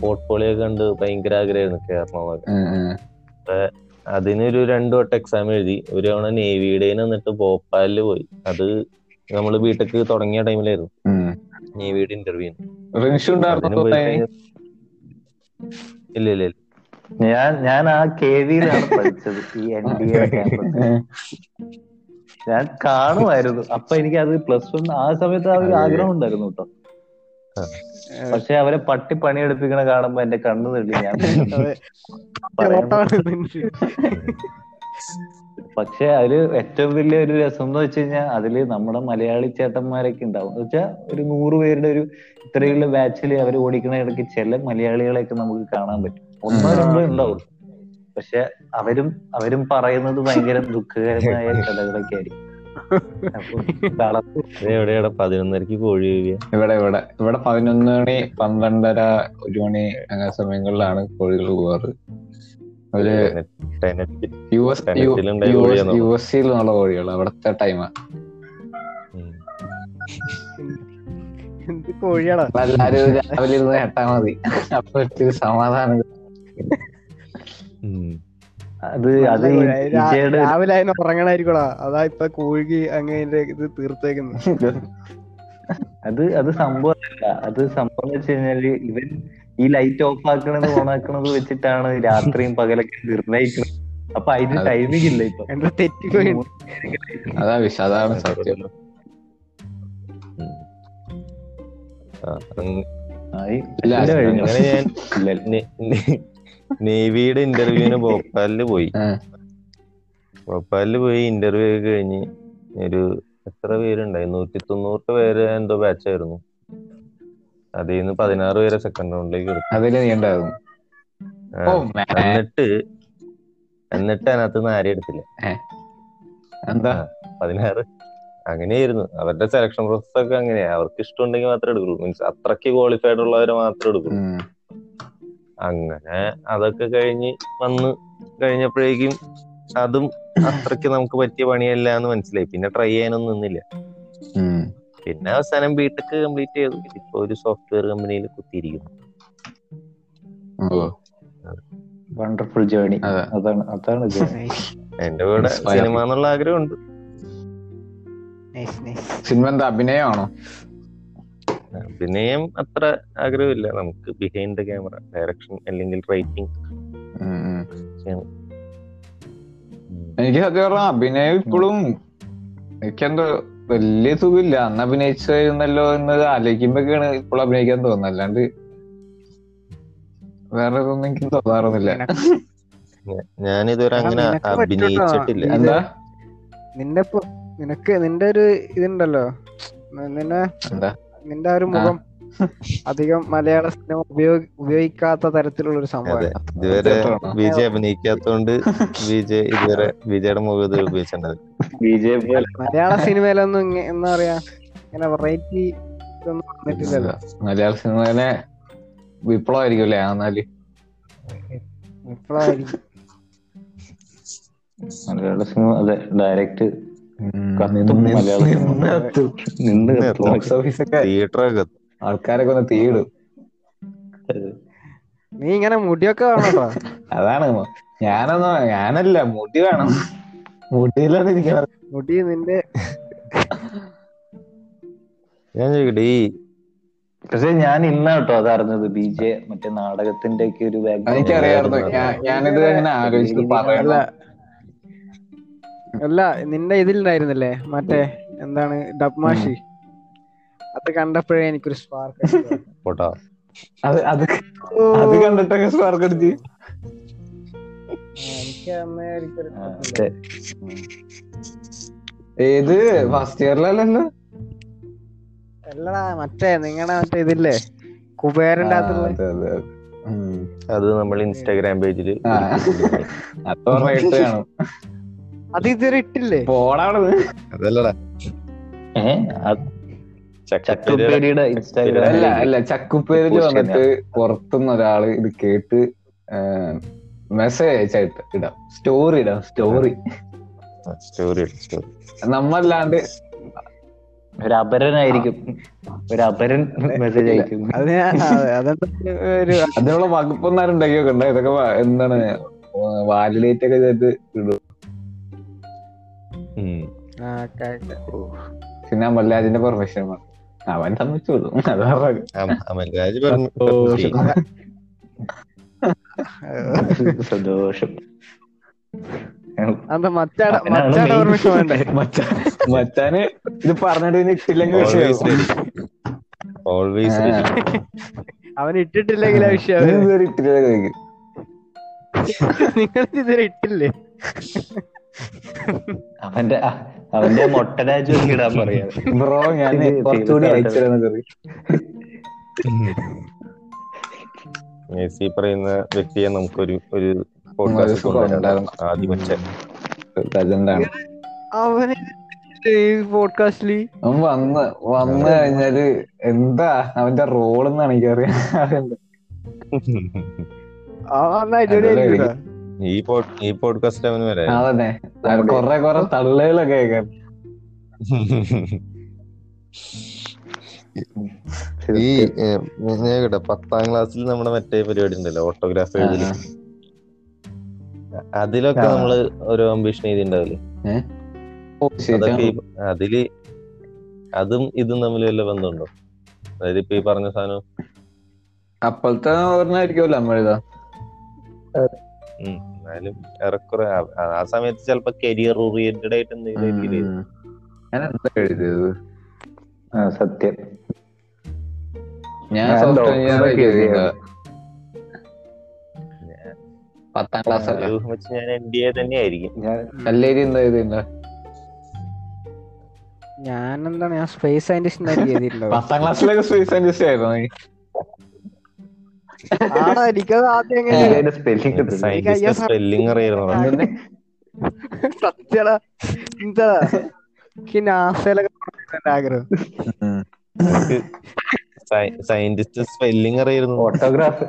പോർട്ട്ഫോളിയോ കണ്ട് ഭയങ്കര ആഗ്രഹമായിരുന്നു. ഉം. അതിനൊരു രണ്ടു വട്ടം എക്സാം എഴുതി. ഒരു തവണ നേവിയുടെ എന്നിട്ട് ഭോപ്പാലിൽ പോയി. അത് നമ്മൾ ബിടെക് തുടങ്ങിയ ടൈമിലായിരുന്നു നീ വീട് ഇന്റർവ്യൂ ഉണ്ടായിരുന്നു ഇല്ല ഇല്ല ഞാൻ ഞാൻ ആ കെ വിയിലാണ് പഠിച്ചത്. ഈ എൻ ഡി എ ഞാൻ കാണുമായിരുന്നു. അപ്പൊ എനിക്ക് അത് പ്ലസ് വൺ ആ സമയത്ത് ആ ഒരു ആഗ്രഹം ഉണ്ടായിരുന്നു കേട്ടോ. പക്ഷെ അവരെ പട്ടി പണിയെടുപ്പിക്കണ കാണുമ്പോ എന്റെ കണ്ണു തള്ളി ഞാൻ പക്ഷെ അതിൽ ഏറ്റവും വലിയ ഒരു രസം എന്ന് വെച്ച് കഴിഞ്ഞാൽ അതിൽ നമ്മുടെ മലയാളി ചേട്ടന്മാരൊക്കെ ഉണ്ടാവും. എന്ന് വെച്ചാൽ ഒരു നൂറ് പേരുടെ ഒരു ഇത്രയുള്ള ബാച്ചിൽ അവർ ഓടിക്കുന്ന ഇടയ്ക്ക് ചില മലയാളികളെയൊക്കെ നമുക്ക് കാണാൻ പറ്റും. ഒന്നോ. രണ്ടോ ഉണ്ടാവും. പക്ഷെ അവരും അവരും പറയുന്നത് ഭയങ്കര ദുഃഖകരമായ കഥകളൊക്കെ ആയിരിക്കും. എവിടെയാണ് പതിനൊന്നരക്ക് കോഴി ഇവിടെ ഇവിടെ. ഇവിടെ പതിനൊന്ന് മണി പന്ത്രണ്ടര ഒരു മണി അങ്ങനെ സമയങ്ങളിലാണ് കോഴികൾ പോവാറ് ഒരു യു എസ് യു എസ് സിയിലുള്ള കോഴികൾ അവിടുത്തെ ടൈമാ എല്ലാരും രാവിലെ ഇരുന്ന് കേട്ടാ മതി. അപ്പൊ സമാധാനം അത് അത് രാവിലെ അതിന് ഉറങ്ങണായിരിക്കടാ. അതാ ഇപ്പൊ കോഴി അങ്ങനെ ഇത് തീർത്തേക്കുന്നത് അത് അത് സംഭവമല്ല അത് സംഭവം വെച്ച് കഴിഞ്ഞാൽ ഇവൻ ഈ ലൈറ്റ് ഓഫ് ആക്കണത് ഓൺ ആക്കണത് വെച്ചിട്ടാണ് രാത്രിയും പകലൊക്കെ നിർണയിക്കുന്നത് അപ്പൊ അതിന് അതെ. ടൈമിംഗ് ഇല്ല ഇപ്പൊ. തെറ്റിപ്പോയി അതാ വിഷ അതാണ് സത്യം. അങ്ങനെ ഞാൻ നേവിയുടെ ഇന്റർവ്യൂവിന് ഭോപ്പാലിൽ പോയി. ഭോപ്പാലിൽ പോയി ഇന്റർവ്യൂ ഒക്കെ കഴിഞ്ഞ് ഒരു എത്ര പേരുണ്ടായി? നൂറ്റി തൊണ്ണൂറ് പേര് എന്തോ ബാച്ച് ആയിരുന്നു. അതിൽ നിന്ന് പതിനാറ് പേരെ സെക്കൻഡ് റൗണ്ടിലേക്ക് എടുത്തു നീ ഉണ്ടായിരുന്നു. എന്നിട്ട് എന്നിട്ട് അതിനകത്ത് നിന്ന് ആരെയും എടുത്തില്ല. എന്താ? പതിനാറ്. അങ്ങനെയായിരുന്നു. അവരുടെ സെലക്ഷൻ പ്രോസസ് ഒക്കെ അങ്ങനെയാ. അവർക്ക് ഇഷ്ടമുണ്ടെങ്കിൽ മാത്രമേ എടുക്കുള്ളൂ. മീൻസ് അത്രയ്ക്ക് ക്വാളിഫൈഡ് ഉള്ളവരെ മാത്രമേ എടുക്കുള്ളൂ. അങ്ങനെ അതൊക്കെ കഴിഞ്ഞ് വന്ന് കഴിഞ്ഞപ്പോഴേക്കും അതും അത്രയ്ക്ക് നമുക്ക് പറ്റിയ പണിയല്ല എന്ന് മനസ്സിലായി. പിന്നെ ട്രൈ ചെയ്യാനൊന്നും നിന്നില്ല. പിന്നെ അവസാനം ബിടെക് കംപ്ലീറ്റ് ചെയ്തു. ഇപ്പൊ ഒരു സോഫ്റ്റ്വെയർ കമ്പനിയിൽ കുത്തിയിരിക്കുന്നു. വണ്ടർഫുൾ ജേണി അതാണ് അതാണ്. എന്റെ കൂടെ. സിനിമ എന്നുള്ള ആഗ്രഹമുണ്ട്. നൈസ് നൈസ് സിനിമ എന്താ അഭിനയമാണോ? അഭിനയം അത്ര ആഗ്രഹമില്ല. നമുക്ക് ബിഹൈൻഡ് ദ ക്യാമറ ഡയറക്ഷൻ അല്ലെങ്കിൽ റൈറ്റിംഗ്. എനിക്ക് സത്യം പറഞ്ഞ അഭിനയം ഇപ്പോഴും എനിക്കെന്തോ വലിയ സുഖമില്ല. അന്ന് അഭിനയിച്ചല്ലോ എന്ന് ആലോചിക്കുമ്പോഴൊക്കെയാണ് ഇപ്പോൾ അഭിനയിക്കാൻ തോന്നുന്നത്. അല്ലാണ്ട് വേറെ ഒന്നും എനിക്ക് തോന്നാറൊന്നുമില്ല. ഞാൻ ഇതുവരെ അങ്ങനെ അഭിനയിച്ചിട്ടില്ല. എന്താ? നിന്നെ ഇപ്പൊ നിനക്ക് നിന്റെ ഒരു ഇതുണ്ടല്ലോ. നിന്നെ എന്താ? നിന്റെ ആ ഒരു മുഖം അധികം മലയാള സിനിമ ഉപയോഗ ഉപയോഗിക്കാത്ത തരത്തിലുള്ള ഒരു സംഭവം ഇതുവരെ വിജയ് അഭിനയിക്കാത്തോണ്ട് വിജയ് ഇതുവരെ വിജയുടെ മുഖം ഇതുവരെ ഉപയോഗിച്ചിട്ടുണ്ടാവില്ല. ബി ജെ പി മലയാള സിനിമയിലൊന്നും എന്താ പറയാ ഇങ്ങനെ വെറൈറ്റി ഇതൊന്നും വന്നിട്ടില്ലല്ലോ. മലയാള സിനിമയിലെ വിപ്ലവായിരിക്കും അല്ലേ എന്നാൽ മലയാള സിനിമ അതെ ഡയറക്റ്റ് തിയേറ്ററൊക്കെ ആൾക്കാരൊക്കെ ഒന്ന് തീയിടും. നീ ഇങ്ങനെ മുടിയൊക്കെ വേണോ അതാണ് ഞാനൊന്നും ഞാനല്ല മുടി വേണം. മുടിയിലാണ് ഇരിക്കുന്നത് മുടി നിന്റെ ഞാൻ ചോദിക്കട്ടെ ഈ പക്ഷെ ഞാൻ ഇന്ന കേട്ടോ അത് അറിഞ്ഞത് ബി ജെ മറ്റേ നാടകത്തിന്റെ ഒക്കെ ഒരു എനിക്കറിയായിരുന്നു ഞാനിത് ഇങ്ങനെ അല്ല നിന്റെ അല്ല നിന്റെ ഇതിലുണ്ടായിരുന്നില്ലേ? മറ്റേ എന്താണ് ഡബ്മാഷി? അത് കണ്ടപ്പോഴേ എനിക്കൊരു സ്പാർക്ക് ഫോട്ടോ അത് അത് അത് കണ്ടിട്ടൊക്കെ സ്പാർക്ക് അടിച്ച്. ഏത്? ഫസ്റ്റ് ഇയറിലല്ലല്ലോ അല്ലടാ മറ്റേ നിങ്ങളുടെ മറ്റേ ഇതില്ലേ? കുബേരന്റെ അതെ, നമ്മൾ ഇൻസ്റ്റാഗ്രാം പേജിൽ അത് ഇതുവരെ ഇട്ടില്ലേ? പോണാണത്. അതല്ലടാ. ഏ, അത് ചക്കപ്പേരി ചക്കുപ്പേരിയുടെ ഇൻസ്റ്റാഗ്രാം അല്ല അല്ല ചക്കുപ്പേരിൽ വന്നിട്ട് പുറത്തുനിന്ന് ഒരാൾ ഇത് കേട്ട് മെസ്സേജ് അയച്ചായിട്ട് ഇടാം. സ്റ്റോറി ഇടാം സ്റ്റോറി സ്റ്റോറി സ്റ്റോറി നമ്മല്ലാണ്ട് ഒരു അപരനായിരിക്കും. ഒരു അപരൻ മെസ്സേജ് അയക്കും. അതിനുള്ള വകുപ്പൊന്നും ആരും ഉണ്ടാക്കിയൊക്കെ ഉണ്ടോ. ഇതൊക്കെ എന്താണ് വാലിഡേറ്റ് ഒക്കെ ചെയ്തിട്ട് ഇടും. പിന്നെ മല്ലാജിന്റെ പെർമിഷൻ വേണം അവൻ സമ്മതിച്ചോളൂ. അമൽരാജ് സന്തോഷം മച്ചാന് ഇത് പറഞ്ഞിട്ട് ഇട്ടില്ലെങ്കിൽ ഓൾവേസ് അവൻ ഇട്ടിട്ടില്ലെങ്കിൽ ആ വിഷയം ഇത് ഇതുവരെ ഇട്ടിട്ടില്ല ചോദിക്കും നിങ്ങൾ ഇതുവരെ ഇട്ടില്ലേ അവന്റെ അവന്റെ ഒക്കെ ഇടാൻ പറയാ. ബ്രോ ഞാൻ കുറച്ചുകൂടി മെസ്സി പറയുന്ന വ്യക്തിയെ നമുക്കൊരു ഒരു പോഡ്കാസ്റ്റിൽ വന്ന് വന്ന് കഴിഞ്ഞാൽ എന്താ? അവന്റെ റോൾ എന്നാണ് എനിക്കറിയാം ഈ പോഡ് ഈ പോഡ്കാസ്റ്റ് അവന് വരെ. അതന്നെ. കൊറേ കൊറേ തള്ളലൊക്കെ കേൾക്കാം. ഈ ഞാൻ കേട്ടോ പത്താം ക്ലാസ്സിൽ നമ്മുടെ മറ്റേ പരിപാടി ഉണ്ടല്ലോ ഓട്ടോഗ്രാഫ് എഴുതൽ. അതിലൊക്കെ നമ്മൾ ഒരു അംബിഷൻ എഴുതിണ്ടാവില്ലേ. അതൊക്കെ അതിൽ അതും ഇതും തമ്മിൽ വല്ല ബന്ധമുണ്ടോ? അതായത് ഇപ്പൊ ഈ പറഞ്ഞ സാധനം. അപ്പോഴത്തെ ഓർമ്മ ആയിരിക്കുമല്ലോ ഉം, എന്നാലും ഏറെക്കുറെ ആ- സമയത്ത് ചിലപ്പോ കരിയർ ഓറിയന്റഡ് ആയിട്ട് എന്തെങ്കിലും. ഞാൻ എന്താ എഴുതിയത്? സത്യം. ഞാൻ. പത്താം ക്ലാസ് വെച്ച് ഞാൻ എൻ ഡി എ തന്നെ ആയിരിക്കും. ഞാൻ കല്ലേരി എന്താ ഞാൻ എന്താണ് ഞാൻ സ്പേസ് സയന്റിസ്റ്റ് പത്താം ക്ലാസ്സിലൊക്കെ സ്പേസ് സയന്റിസ്റ്റ് ആയിരുന്നു സ്പെല്ലിംഗ് സയന്റിസ്റ്റ് സ്പെല്ലിംഗ് അറിയായിരുന്നു പിന്നെ സത്യടാ. എന്താ? എനിക്ക് നാസയിലൊക്കെ പോകണമെന്ന് എന്റെ ആഗ്രഹം സയന്റിസ്റ്റ് സ്പെല്ലിംഗ് അറിയായിരുന്നു. ഫോട്ടോഗ്രാഫ്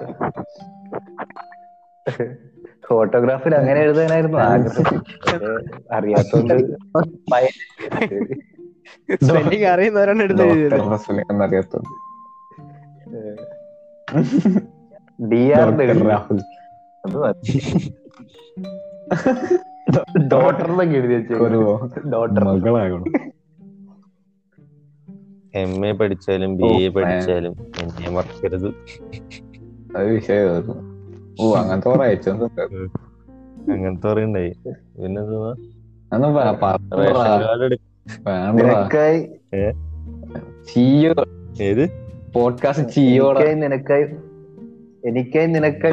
ഫോട്ടോഗ്രാഫിൽ അങ്ങനെ എഴുതാനായിരുന്നു. ആഗ്രഹം. അറിയാത്തോണ്ട് സ്പെല്ലിംഗ് അറിയുന്നവരാണ് എഴുതുന്നത് എന്നറിയാത്തോണ്ട്. ഡി ആർ രാഹുൽ എഴുതി ഡോട്ടർ മകളാകണം എം എ പഠിച്ചാലും ബി എ പഠിച്ചാലും എന്നെ മറക്കരുത്. അത് വിഷയമായിരുന്നു. ഓ അങ്ങനത്തെ കുറെ അങ്ങനത്തെ പറയണ്ടായി പിന്നെ എന്തുവാ? അതൊന്നും പ- റേഷൻ പറഞ്ഞോടാ. കാർഡ് എടുക്ക വേണ്ടടാ നിനക്കായി ഏത്? പോഡ്കാസ്റ്റ് എനിക്കായി നിനക്കായി എനിക്കായി നിനക്ക്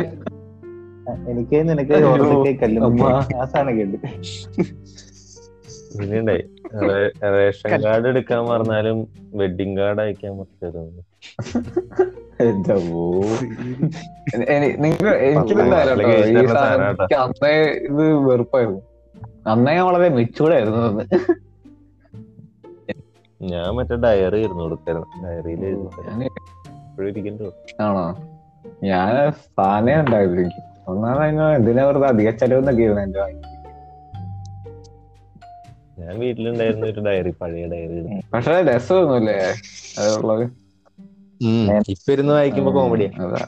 എനിക്ക് നിനക്ക് സാധനം കേട്ടു പിന്നെ ഉണ്ടായി റേഷൻ കാർഡ് എടുക്കാൻ പറഞ്ഞാലും വെഡിങ് കാർഡ് അയക്കാൻ പറ്റരുത് എന്റെ പോ. എനി- എനി- എനിക്ക്. അന്നേ ഇത് വെറുപ്പായിരുന്നു. അന്നേ ഞാൻ വളരെ മെച്ചൂർഡായിരുന്നു ഞാൻ മറ്റേ ഡയറി ഇരുന്നു കൊടുക്കായിരുന്നു ഡയറിയിൽ എഴുതി എപ്പോഴും ഇരിക്കണ്ടോ ആണോ? ഞാൻ സാധനം ഉണ്ടായിരുന്നു. ഒന്നാമത് അതിന് എന്തിനാ വെറുതെ അധിക ചെലവെന്നൊക്കെ ആയിരുന്നു എന്റെ വാങ്ങി ഞാൻ വീട്ടിലുണ്ടായിരുന്നു ഒരു ഡയറി പഴയ ഡയറി പക്ഷെ രസമൊന്നുമില്ലേ? അതുള്ളത് ഇപ്പൊ ഇരുന്ന് വായിക്കുമ്പോ കോമഡി അതാ.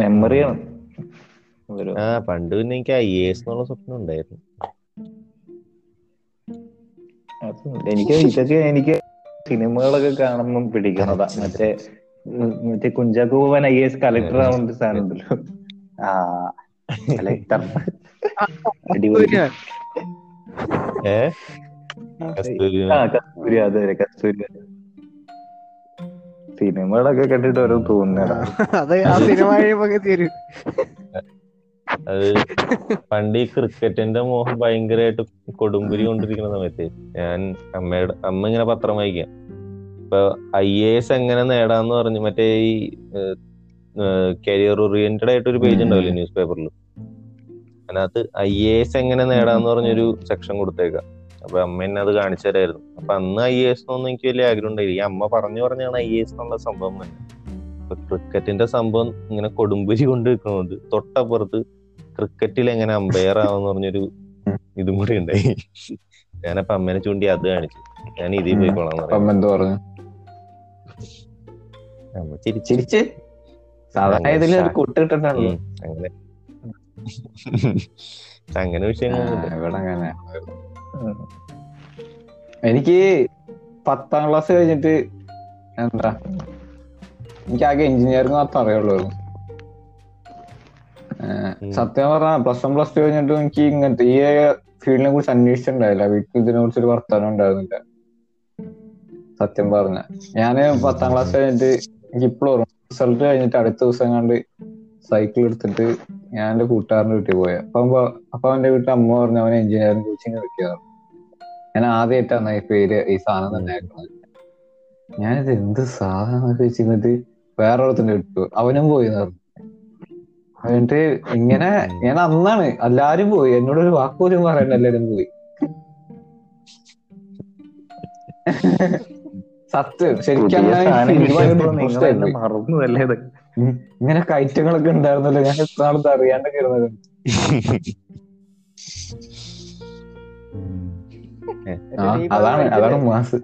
മെമ്മറിയാണ് ഒരു ആ പണ്ട് പിന്നെ എനിക്ക് ഐ എ എസ് എന്നുള്ള സ്വപ്നം ഉണ്ടായിരുന്നു. അത് എനിക്ക് ഇതൊക്കെ എനിക്ക് സിനിമകളൊക്കെ കാണുമ്പം പിടിക്കുന്നതാ മറ്റേ മറ്റേ കുഞ്ചാക്കോ പോവാൻ ഐ എസ് കളക്ടർ ആവുന്ന ഒരു സാധനം ഉണ്ടല്ലോ ആ കളക്ടർ അടിപൊളി ആ കസ്തൂരി അതെ അതെ കസ്തൂരി. സിനിമകളൊക്കെ കണ്ടിട്ട് ഓരോ തോന്നുന്നതാ. അതെ ആ സിനിമ കഴിയുമ്പോ തരും. അത് പണ്ട് ഈ ക്രിക്കറ്റിന്റെ മോഹം ഭയങ്കരമായിട്ട് കൊടുമ്പുരി കൊണ്ടിരിക്കുന്ന സമയത്ത് ഞാൻ അമ്മയുടെ അമ്മ ഇങ്ങനെ പത്രം വായിക്കാം. ഇപ്പൊ ഐ എ എസ് എങ്ങനെ നേടാന്ന് പറഞ്ഞു മറ്റേ ഈ കരിയർ ഓറിയന്റഡ് ആയിട്ട് ഒരു പേജ് ഉണ്ടാവില്ലേ ന്യൂസ് പേപ്പറിൽ അതിനകത്ത് ഐ എ എസ് എങ്ങനെ നേടാന്ന് പറഞ്ഞൊരു സെക്ഷൻ കൊടുത്തേക്കാം. അപ്പൊ അമ്മ എന്നെ അത് കാണിച്ചു തരായിരുന്നു. അപ്പൊ അന്ന് ഐ എ എസ് എന്നൊന്നും എനിക്ക് വലിയ ആഗ്രഹം ഉണ്ടായില്ല. ഈ അമ്മ പറഞ്ഞു പറഞ്ഞാണ് ഐ എ എസ് എന്നുള്ള സംഭവം തന്നെ ക്രിക്കറ്റിന്റെ സംഭവം ഇങ്ങനെ കൊടുമ്പുരി കൊണ്ട് തൊട്ടപ്പുറത്ത് ക്രിക്കറ്റിൽ എങ്ങനെ അമ്പയർ ആവെന്ന് പറഞ്ഞൊരു ഇതും കൂടി ഉണ്ടായി. ഞാനപ്പൊ അമ്മേനെ ചൂണ്ടി അത് കാണിച്ചു. ഞാൻ ഇതിൽ പോയിക്കോളാം പറഞ്ഞു. പറഞ്ഞു? അമ്മ ചിരിച്ച്? സാധാരണ ഇതിൽ ഒരു കൂട്ട് അങ്ങനെ. അങ്ങനെ വിഷയങ്ങളൊന്നുമില്ല എനിക്ക് പത്താം ക്ലാസ് കഴിഞ്ഞിട്ട് എന്താ? എനിക്ക് ആകെ എഞ്ചിനീയറിംഗ് മാത്രം അറിയുള്ളൂ. സത്യം പറഞ്ഞാൽ പ്ലസ് വൺ പ്ലസ് ടു കഴിഞ്ഞിട്ട് എനിക്ക് ഇങ്ങനത്തെ ഈ ഫീൽഡിനെ കുറിച്ച് അന്വേഷിച്ചിട്ടുണ്ടായില്ല. വീട്ടിൽ ഇതിനെ കുറിച്ച് ഒരു വർത്തമാനം ഉണ്ടായിരുന്നില്ല. സത്യം പറഞ്ഞ. ഞാൻ പത്താം ക്ലാസ് കഴിഞ്ഞിട്ട് എനിക്ക് ഇപ്പോഴും റിസൾട്ട് കഴിഞ്ഞിട്ട് അടുത്ത ദിവസം കണ്ട് സൈക്കിൾ എടുത്തിട്ട് ഞാൻ എന്റെ കൂട്ടുകാരന്റെ വീട്ടിൽ പോയ. അപ്പൊ അവൻ- അപ്പൊ അവന്റെ വീട്ടിൽ അമ്മ പറഞ്ഞു അവനെ എഞ്ചിനീയറിംഗ് കോച്ചിങ് വെക്കുക ഞാൻ ആദ്യമായിട്ടാണ് ഈ പേര് ഈ സാധനം തന്നെ ആക്കുന്നത് ഞാനിത് എന്ത് സാധനം വെച്ചിരുന്നിട്ട് വേറെ തന്നെ ഇട്ടു അവനും പോയി പറഞ്ഞു. എന്നിട്ട് ഇങ്ങനെ ഞാൻ അന്നാണ് എല്ലാരും പോയി. എന്നോട് ഒരു വാക്ക് പോലും പറയണ്ട എല്ലാരും പോയി. സത്യം. ശരിക്കും ഇങ്ങനെ കയറ്റങ്ങളൊക്കെ ഉണ്ടായിരുന്നല്ലോ. ഞാൻ എത്ര നാളത്തെ അറിയാണ്ടൊക്കെ ഇരുന്നത് അതാണ് അതാണ് മാസ്.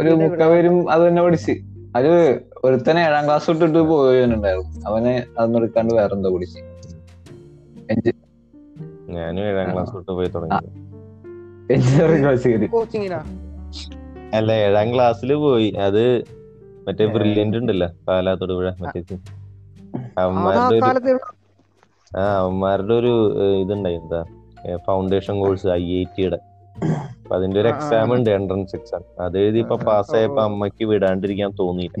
ഒരു മുക്കവരും അത് തന്നെ പഠിച്ച്. അത് ഒരുത്തനെ ഏഴാം ക്ലാസ് തൊട്ടിട്ട് പോയിട്ടുണ്ടായിരുന്നു അവനെ അതൊന്നും എടുക്കാണ്ട് വേറെന്തോ എന്തോ എഞ്ചി- ഞാനും ഏഴാം ക്ലാസ് തൊട്ട് പോയി തുടങ്ങി. എഞ്ചിനീയറിംഗ് അല്ല ഏഴാം ക്ലാസ്സിൽ പോയി. അത് മറ്റേ. ബ്രില്യന്റ് ഉണ്ടല്ലോ. പാലാ തൊടുപുഴ മറ്റേ അവന്മാരുടെ ഒരു ആ അവന്മാരുടെ ഒരു ഇതുണ്ടായി എന്താ ഫൗണ്ടേഷൻ കോഴ്സ് ഐ ഐ ടിയുടെ അപ്പൊ അതിന്റെ ഒരു. എക്സാം ഉണ്ട് എൻട്രൻസ് എക്സാം അത് എഴുതി ഇപ്പൊ. പാസ്സായപ്പോ അമ്മയ്ക്ക് വിടാണ്ടിരിക്കാൻ തോന്നിയില്ല.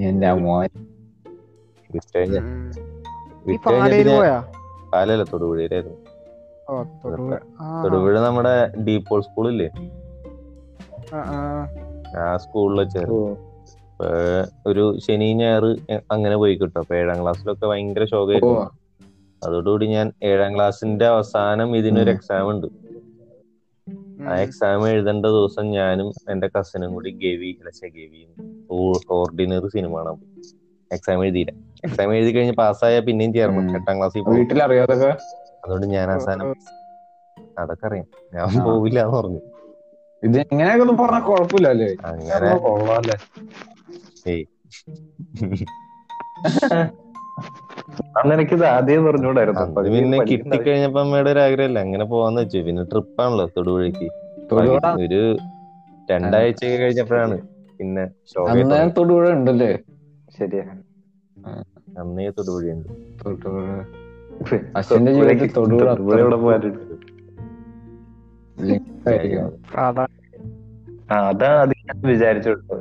പാലല്ല തൊടുപുഴയിലായിരുന്നു. ഓ തൊടുപുഴ. നമ്മുടെ ഡീപോൾ സ്കൂളില്ലേ ആ, സ്കൂളിൽ ചേർന്നു. ഒരു ശനി ഞായർ അങ്ങനെ പോയി കിട്ടും. അപ്പൊ ഏഴാം ക്ലാസ്സിലൊക്കെ ഭയങ്കര ശോകായിരുന്നു ശോകമായിരുന്നു അതോടുകൂടി ഞാൻ ഏഴാം ക്ലാസ്സിന്റെ അവസാനം ഇതിനൊരു. എക്സാം ഉണ്ട്. ആ എക്സാം എഴുതേണ്ട ദിവസം ഞാനും എന്റെ കസിനും കൂടി ഗവി അല്ല ഗവി ഓർഡിനറി സിനിമ കാണാൻ പോയി. എക്സാം എഴുതിയില്ല. എക്സാം എഴുതി കഴിഞ്ഞ് പാസ്സായ പിന്നെയും ചേർന്നു. എട്ടാം ക്ലാസ്സിൽ അറിയാതൊക്കെ അതുകൊണ്ട് ഞാൻ അവസാനം അതൊക്കെ അറിയാം. ഞാൻ പോവില്ല എന്ന് പറഞ്ഞു. ഇത് എങ്ങനെയൊക്കെ ഒന്ന് പറഞ്ഞാൽ കുഴപ്പമില്ല അല്ലേ അങ്ങനെ കൊള്ളാല്ലേ ഏയ്. അന്ന് എനിക്കിത് ആദ്യം പറഞ്ഞുകൂടായിരുന്നു. പിന്നെ. കിട്ടിക്കഴിഞ്ഞപ്പോ അമ്മയുടെ ഒരു ആഗ്രഹമില്ല. അങ്ങനെ പോവാന്ന് വെച്ചു. പിന്നെ ട്രിപ്പാണല്ലോ തൊടുപുഴയ്ക്ക്. തൊടുപുഴ? ഒരു രണ്ടാഴ്ച കഴിഞ്ഞപ്പോഴാണ്. പിന്നെ തൊടുപുഴ ഉണ്ടല്ലേ? ശരിയാ. അന്നേ തൊടുപുഴയുണ്ട്. തൊടുപുഴ. അത് ജീവിതത്തിൽ തൊടുപുഴ ഇവിടെ പോകാറുണ്ട് അതാ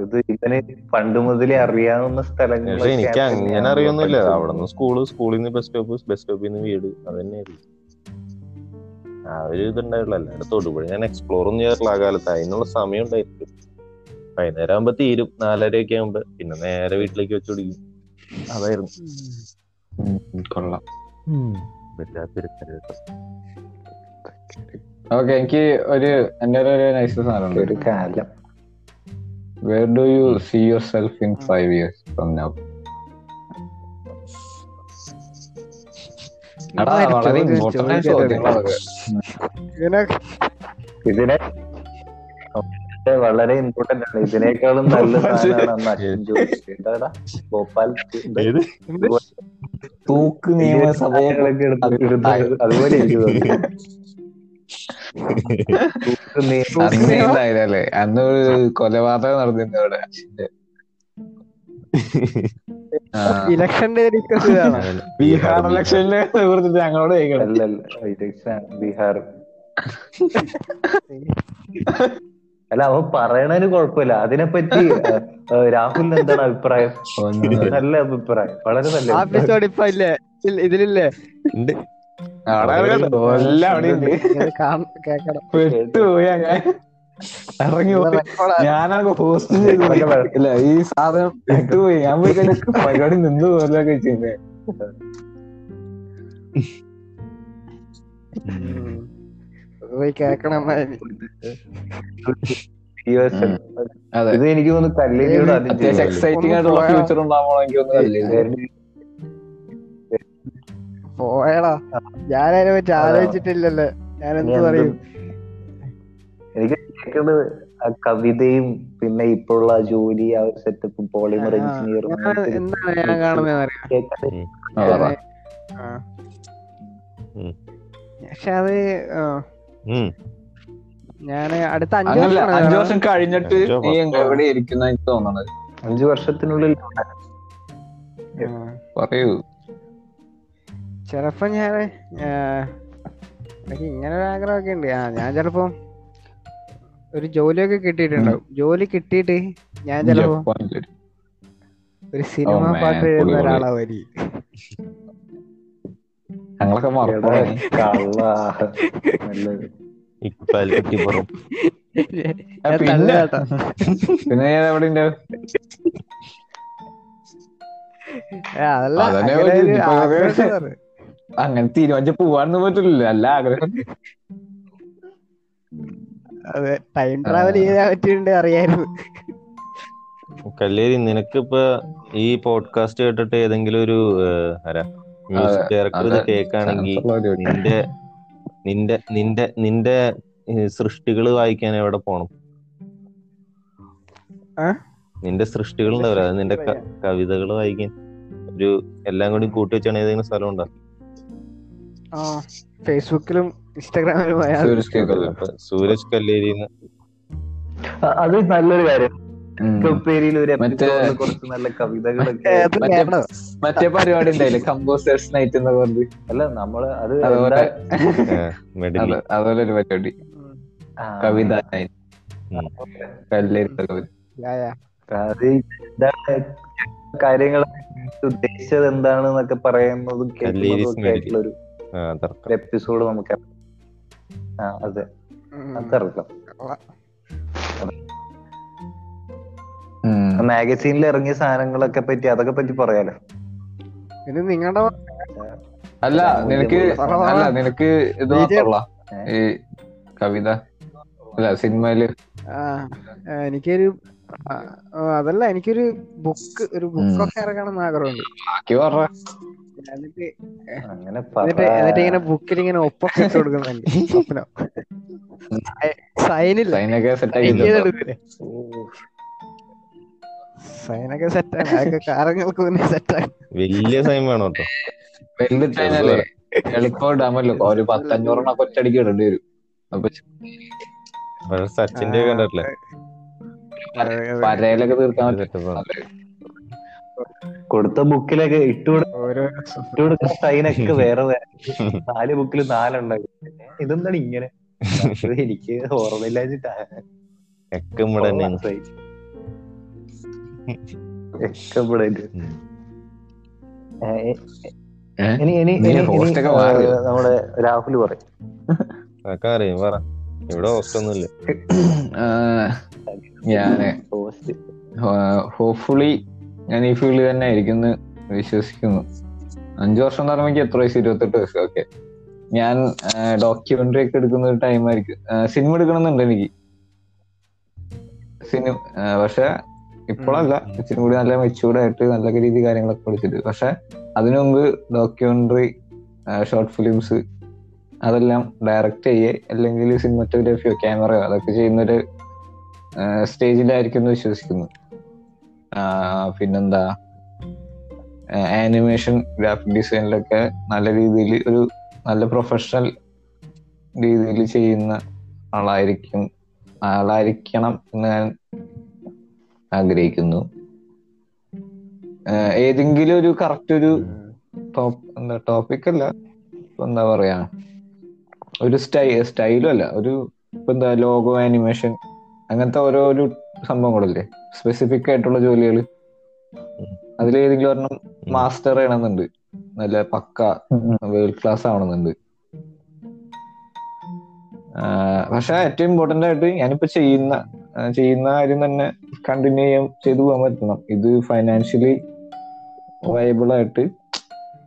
ഇത് ഇവന് പണ്ട് മുതലേ അറിയാവുന്ന സ്ഥലങ്ങൾ പക്ഷെ എനിക്ക് അങ്ങനെ അറിയൊന്നുമില്ല. അവിടെ നിന്ന് സ്കൂൾ സ്കൂളിൽ നിന്ന് ബസ് സ്റ്റോപ്പ് ബസ് സ്റ്റോപ്പിൽ നിന്ന് വീട്. അത് തന്നെയായിരുന്നു ആ ഒരു ഇതുണ്ടായുള്ളൂ അല്ലാണ്ട് തൊടുപുഴ ഞാൻ എക്സ്പ്ലോർ ഒന്നും ചെയ്യാറില്ല ആ കാലത്ത്. അതിനുള്ള സമയം ഉണ്ടായിരുന്നു വൈകുന്നേരം ആകുമ്പോ തീരും. നാലരയൊക്കെ ആകുമ്പോ പിന്നെ നേരെ വീട്ടിലേക്ക് വെച്ചു പിടിക്കും അതായിരുന്നു. കൊള്ളാം. ഓക്കെ എനിക്ക് ഒരു എന്റെ ഒരു നൈസ് സാധനം ഒരു കാലം. Where do you see yourself in in years from now? വളരെ ഇമ്പോർട്ടന്റ് ആയ ഇതിനെ ഇത് വളരെ ഇമ്പോർട്ടന്റ് ആണ്. ഇതിനേക്കാളും നല്ല സാധനമാണ് ഭോപ്പാൽ തൂക്ക് ഇടുന്നത് അതുപോലെ നിയമ- അന്ന് ഒരു കൊലപാതകം നടന്നിരുന്നു ആ, ഇലക്ഷന്റെ ഡിസ്കസ് ബീഹാർ ഇലക്ഷനെ കുറിച്ചിട്ട് ഞങ്ങളോട് ബീഹാർ. അല്ല അവൻ പറയണതിന് കുഴപ്പമില്ല. അതിനെപ്പറ്റി രാഹുലിന് എന്താണ് അഭിപ്രായം? നല്ല അഭിപ്രായം. വളരെ നല്ല ഇതിലില്ലേ? പെട്ടുപോയി അങ്ങനെ. ഇറങ്ങി പോയി. ഞാനൊക്കെ പോസ്റ്റ് ചെയ്തു ഈ സാധനം പെട്ടുപോയി. ഞാൻ പോയി കഴിഞ്ഞ പരിപാടി നിന്ന് പോലൊക്കെ ചെയ്യുന്നേ. പോയി കേക്കണം അതെ. ഇത് എനിക്ക് തോന്നുന്നു കല്ലേരിയോട് എക്സൈറ്റിംഗ് ആയിട്ടുള്ള ഒന്ന് ഫ്യൂച്ചർ ഉണ്ടാവണോ എനിക്ക് ഞാൻ അതിനെ ഞാനതിനെ പറ്റി ആലോചിച്ചിട്ടില്ലല്ലോ. ഞാൻ എന്ത് പറയും? എനിക്ക് കേൾക്കുന്നത് ആ കവിതയും പിന്നെ ഇപ്പോഴുള്ള ജോലി ആ ഒരു സെറ്റപ്പും പോളിമർ എഞ്ചിനീയറും എന്താണ് ഞാൻ. ഉം. പക്ഷെ അത്. ഞാൻ അടുത്ത അഞ്ചു വർഷം അഞ്ചു വർഷം കഴിഞ്ഞിട്ട് നീ. എവിടെ ഇരിക്കുന്ന എനിക്ക് തോന്നണത്. അഞ്ചു വർഷത്തിനുള്ളിൽ പറയൂ. ചിലപ്പോ ഞാൻ എനിക്ക് ഇങ്ങനെ ഒരു ആഗ്രഹമൊക്കെ ഉണ്ട്. ആ ഞാൻ ചിലപ്പോ ഒരു ജോലിയൊക്കെ കിട്ടിയിട്ടുണ്ടാവും. ജോലി കിട്ടിയിട്ട് ഞാൻ ചിലപ്പോ ഒരു സിനിമ പാട്ട് എഴുതുന്ന ഞങ്ങളൊക്കെ പിന്നെ- ഞാൻ എവിടെ ഏ, അതല്ല അങ്ങനെ തീരുമാനിച്ച് പോവാനൊന്നും പറ്റില്ല അല്ല ആഗ്രഹം. അതെ ടൈം ട്രാവൽ ചെയ്യാൻ പറ്റിയിട്ടുണ്ട് അറിയായിരുന്നു. കല്ലേരി നിനക്കിപ്പോ ഈ പോഡ്കാസ്റ്റ് കേട്ടിട്ട് ഏതെങ്കിലും ഒരു ആരാ മ്യൂസിക് ഡയറക്ടർ ഇത് പരിപാടി. നിന്റെ നിന്റെ നിന്റെ നിന്റെ സൃഷ്ടികൾ വായിക്കാൻ എവിടെ പോണം? നിന്റെ സൃഷ്ടികൾ ഉണ്ടാവില്ല നിന്റെ കവിതകൾ വായിക്കാൻ. ഒരു എല്ലാം കൂടി കൂട്ടി വെച്ചാണ് ഏതെങ്കിലും സ്ഥലം ഉണ്ടോ? ആ ഫേസ്ബുക്കിലും ഇൻസ്റ്റാഗ്രാമിലും സൂരജ് അത് നല്ലൊരു കാര്യം. മറ്റേ- കുറച്ച് നല്ല കവിതകളൊക്കെ മറ്റേ വേണം. പരിപാടി ഉണ്ടായില്ലേ? കമ്പോസേഴ്സ് നൈറ്റ് എന്ന് പറഞ്ഞ് അല്ല നമ്മൾ അത് അതുപോലെ ഒരു പരിപാടി. കവിത. അത് കാര്യങ്ങൾ ഉദ്ദേശിച്ചത് എന്താണെന്നൊക്കെ പറയുന്നതും കേൾക്കുന്നതും ഒക്കെ. എപ്പിസോഡ് നമുക്ക് അതെ. മാഗസീനിൽ ഇറങ്ങിയ സാധനങ്ങളൊക്കെ പറ്റി അതൊക്കെ പറ്റി പറയാലോ? ഇത് നിങ്ങളുടെ അല്ല നിനക്ക്. അല്ല നിനക്ക് ഇത് ഈ കവിത. അല്ല സിനിമയിൽ. എനിക്കൊരു അതല്ല എനിക്കൊരു ബുക്ക് ഒരു ബുക്കൊക്കെ ഇറങ്ങണം ആഗ്രഹമുണ്ട്. ബാക്കി പറഞ്ഞ എന്നിട്ട് അങ്ങനെ എന്നിട്ട് എന്നിട്ട് ഇങ്ങനെ ബുക്കിൽ ഇങ്ങനെ ഒപ്പൊക്കെ ഇട്ട് കൊടുക്കുന്നുണ്ട് സ്വപ്നം. സൈനില്ല സെറ്റ് സൈനൊക്കെ സെറ്റാണ് അതൊക്കെ കാലങ്ങൾക്ക് മുന്നേ സെറ്റാണ് വലിയ സൈൻ വേണം കേട്ടോ. വെല്ലിട്ടല്ലേ എളുപ്പം ഇടാമല്ലോ ഒരു പത്തഞ്ഞൂറെണ്ണം ഒറ്റടിക്ക് ഇടേണ്ടി വരും. അപ്പൊ സച്ചിന്റെ കണ്ടിട്ടില്ലേ? പരയിലൊക്കെ തീർക്കാൻ പറ്റും. കൊടുത്ത ബുക്കിലൊക്കെ ഇട്ടുകൊടു ഓരോ ഇട്ടുകൊടുക്കുന്ന സൈനൊക്കെ വേറെ വേറെ. നാല് ബുക്കിൽ നാലുണ്ടായി ഇതെന്താണ് ഇങ്ങനെ? എനിക്ക് ഓർമ്മയില്ലാഞ്ഞിട്ടാ. ഒക്കെ ഇവിടെ തന്നെയാണ് ഒക്കെ ഇവിടെ ഉണ്ട്. ഉം. ഏ, ഏ, ഏ? ഇനി ഇനി നീ ഇനി- host ഇനി, ഒക്കെ നമ്മുടെ രാഹുൽ പറയും. ഇവിടെ ഹോസ്റ്റ് ഒന്നുമില്ല ഞാൻ ഹോപ്പ്ഫുള്ളി ഞാൻ ഈ ഫീൽഡിൽ തന്നെ ആയിരിക്കുന്നു വിശ്വസിക്കുന്നു. അഞ്ചു വർഷം എന്ന് പറയുമ്പോൾ എനിക്ക് എത്ര വയസ്സ്? ഇരുപത്തെട്ട് വയസ്സ്. ഓക്കെ ഞാൻ ഡോക്യുമെന്ററി ഒക്കെ എടുക്കുന്ന ഒരു ടൈം ആയിരിക്കും. സിനിമ എടുക്കണമെന്നുണ്ട് എനിക്ക്. സിനിമ പക്ഷെ ഇപ്പോഴല്ല. ഇച്ചിരി കൂടി നല്ല മെച്ചൂർഡായിട്ട് നല്ല രീതി കാര്യങ്ങളൊക്കെ പഠിച്ചിട്ട്. പക്ഷെ അതിനു മുമ്പ് ഡോക്യുമെന്ററി ഷോർട്ട് ഫിലിംസ് അതെല്ലാം ഡയറക്റ്റ് ചെയ്യേ. അല്ലെങ്കിൽ സിനിമറ്റോഗ്രാഫിയോ ക്യാമറയോ അതൊക്കെ ചെയ്യുന്നൊരു സ്റ്റേജിലായിരിക്കും എന്ന് വിശ്വസിക്കുന്നു. പിന്നെന്താ? ആനിമേഷൻ ഗ്രാഫിക് ഡിസൈനിലൊക്കെ നല്ല രീതിയിൽ ഒരു നല്ല പ്രൊഫഷണൽ രീതിയിൽ ചെയ്യുന്ന ആളായിരിക്കും ആളായിരിക്കണം എന്ന് ഞാൻ ആഗ്രഹിക്കുന്നു. ഏതെങ്കിലും ഒരു കറക്റ്റ് ഒരു എന്താ ടോപ്പിക് അല്ല എന്താ പറയാ? ഒരു സ്റ്റൈ സ്റ്റൈലും അല്ല ഒരു എന്താ ലോഗോ ആനിമേഷൻ അങ്ങനത്തെ ഓരോ സംഭവങ്ങളില്ലേ സ്പെസിഫിക് ആയിട്ടുള്ള ജോലികൾ അതിലേതെങ്കിലും ഒരെണ്ണം മാസ്റ്റർ ചെയ്യണമെന്നുണ്ട്. നല്ല പക്ക വേൾഡ് ക്ലാസ് ആവണമെന്നുണ്ട്. പക്ഷെ ഏറ്റവും ഇമ്പോർട്ടന്റ് ആയിട്ട് ഞാനിപ്പോ ചെയ്യുന്ന ചെയ്യുന്ന കാര്യം തന്നെ കണ്ടിന്യൂ ചെയ്യാൻ ചെയ്തു പോകാൻ പറ്റണം. ഇത് ഫൈനാൻഷ്യലി വയബിൾ ആയിട്ട്.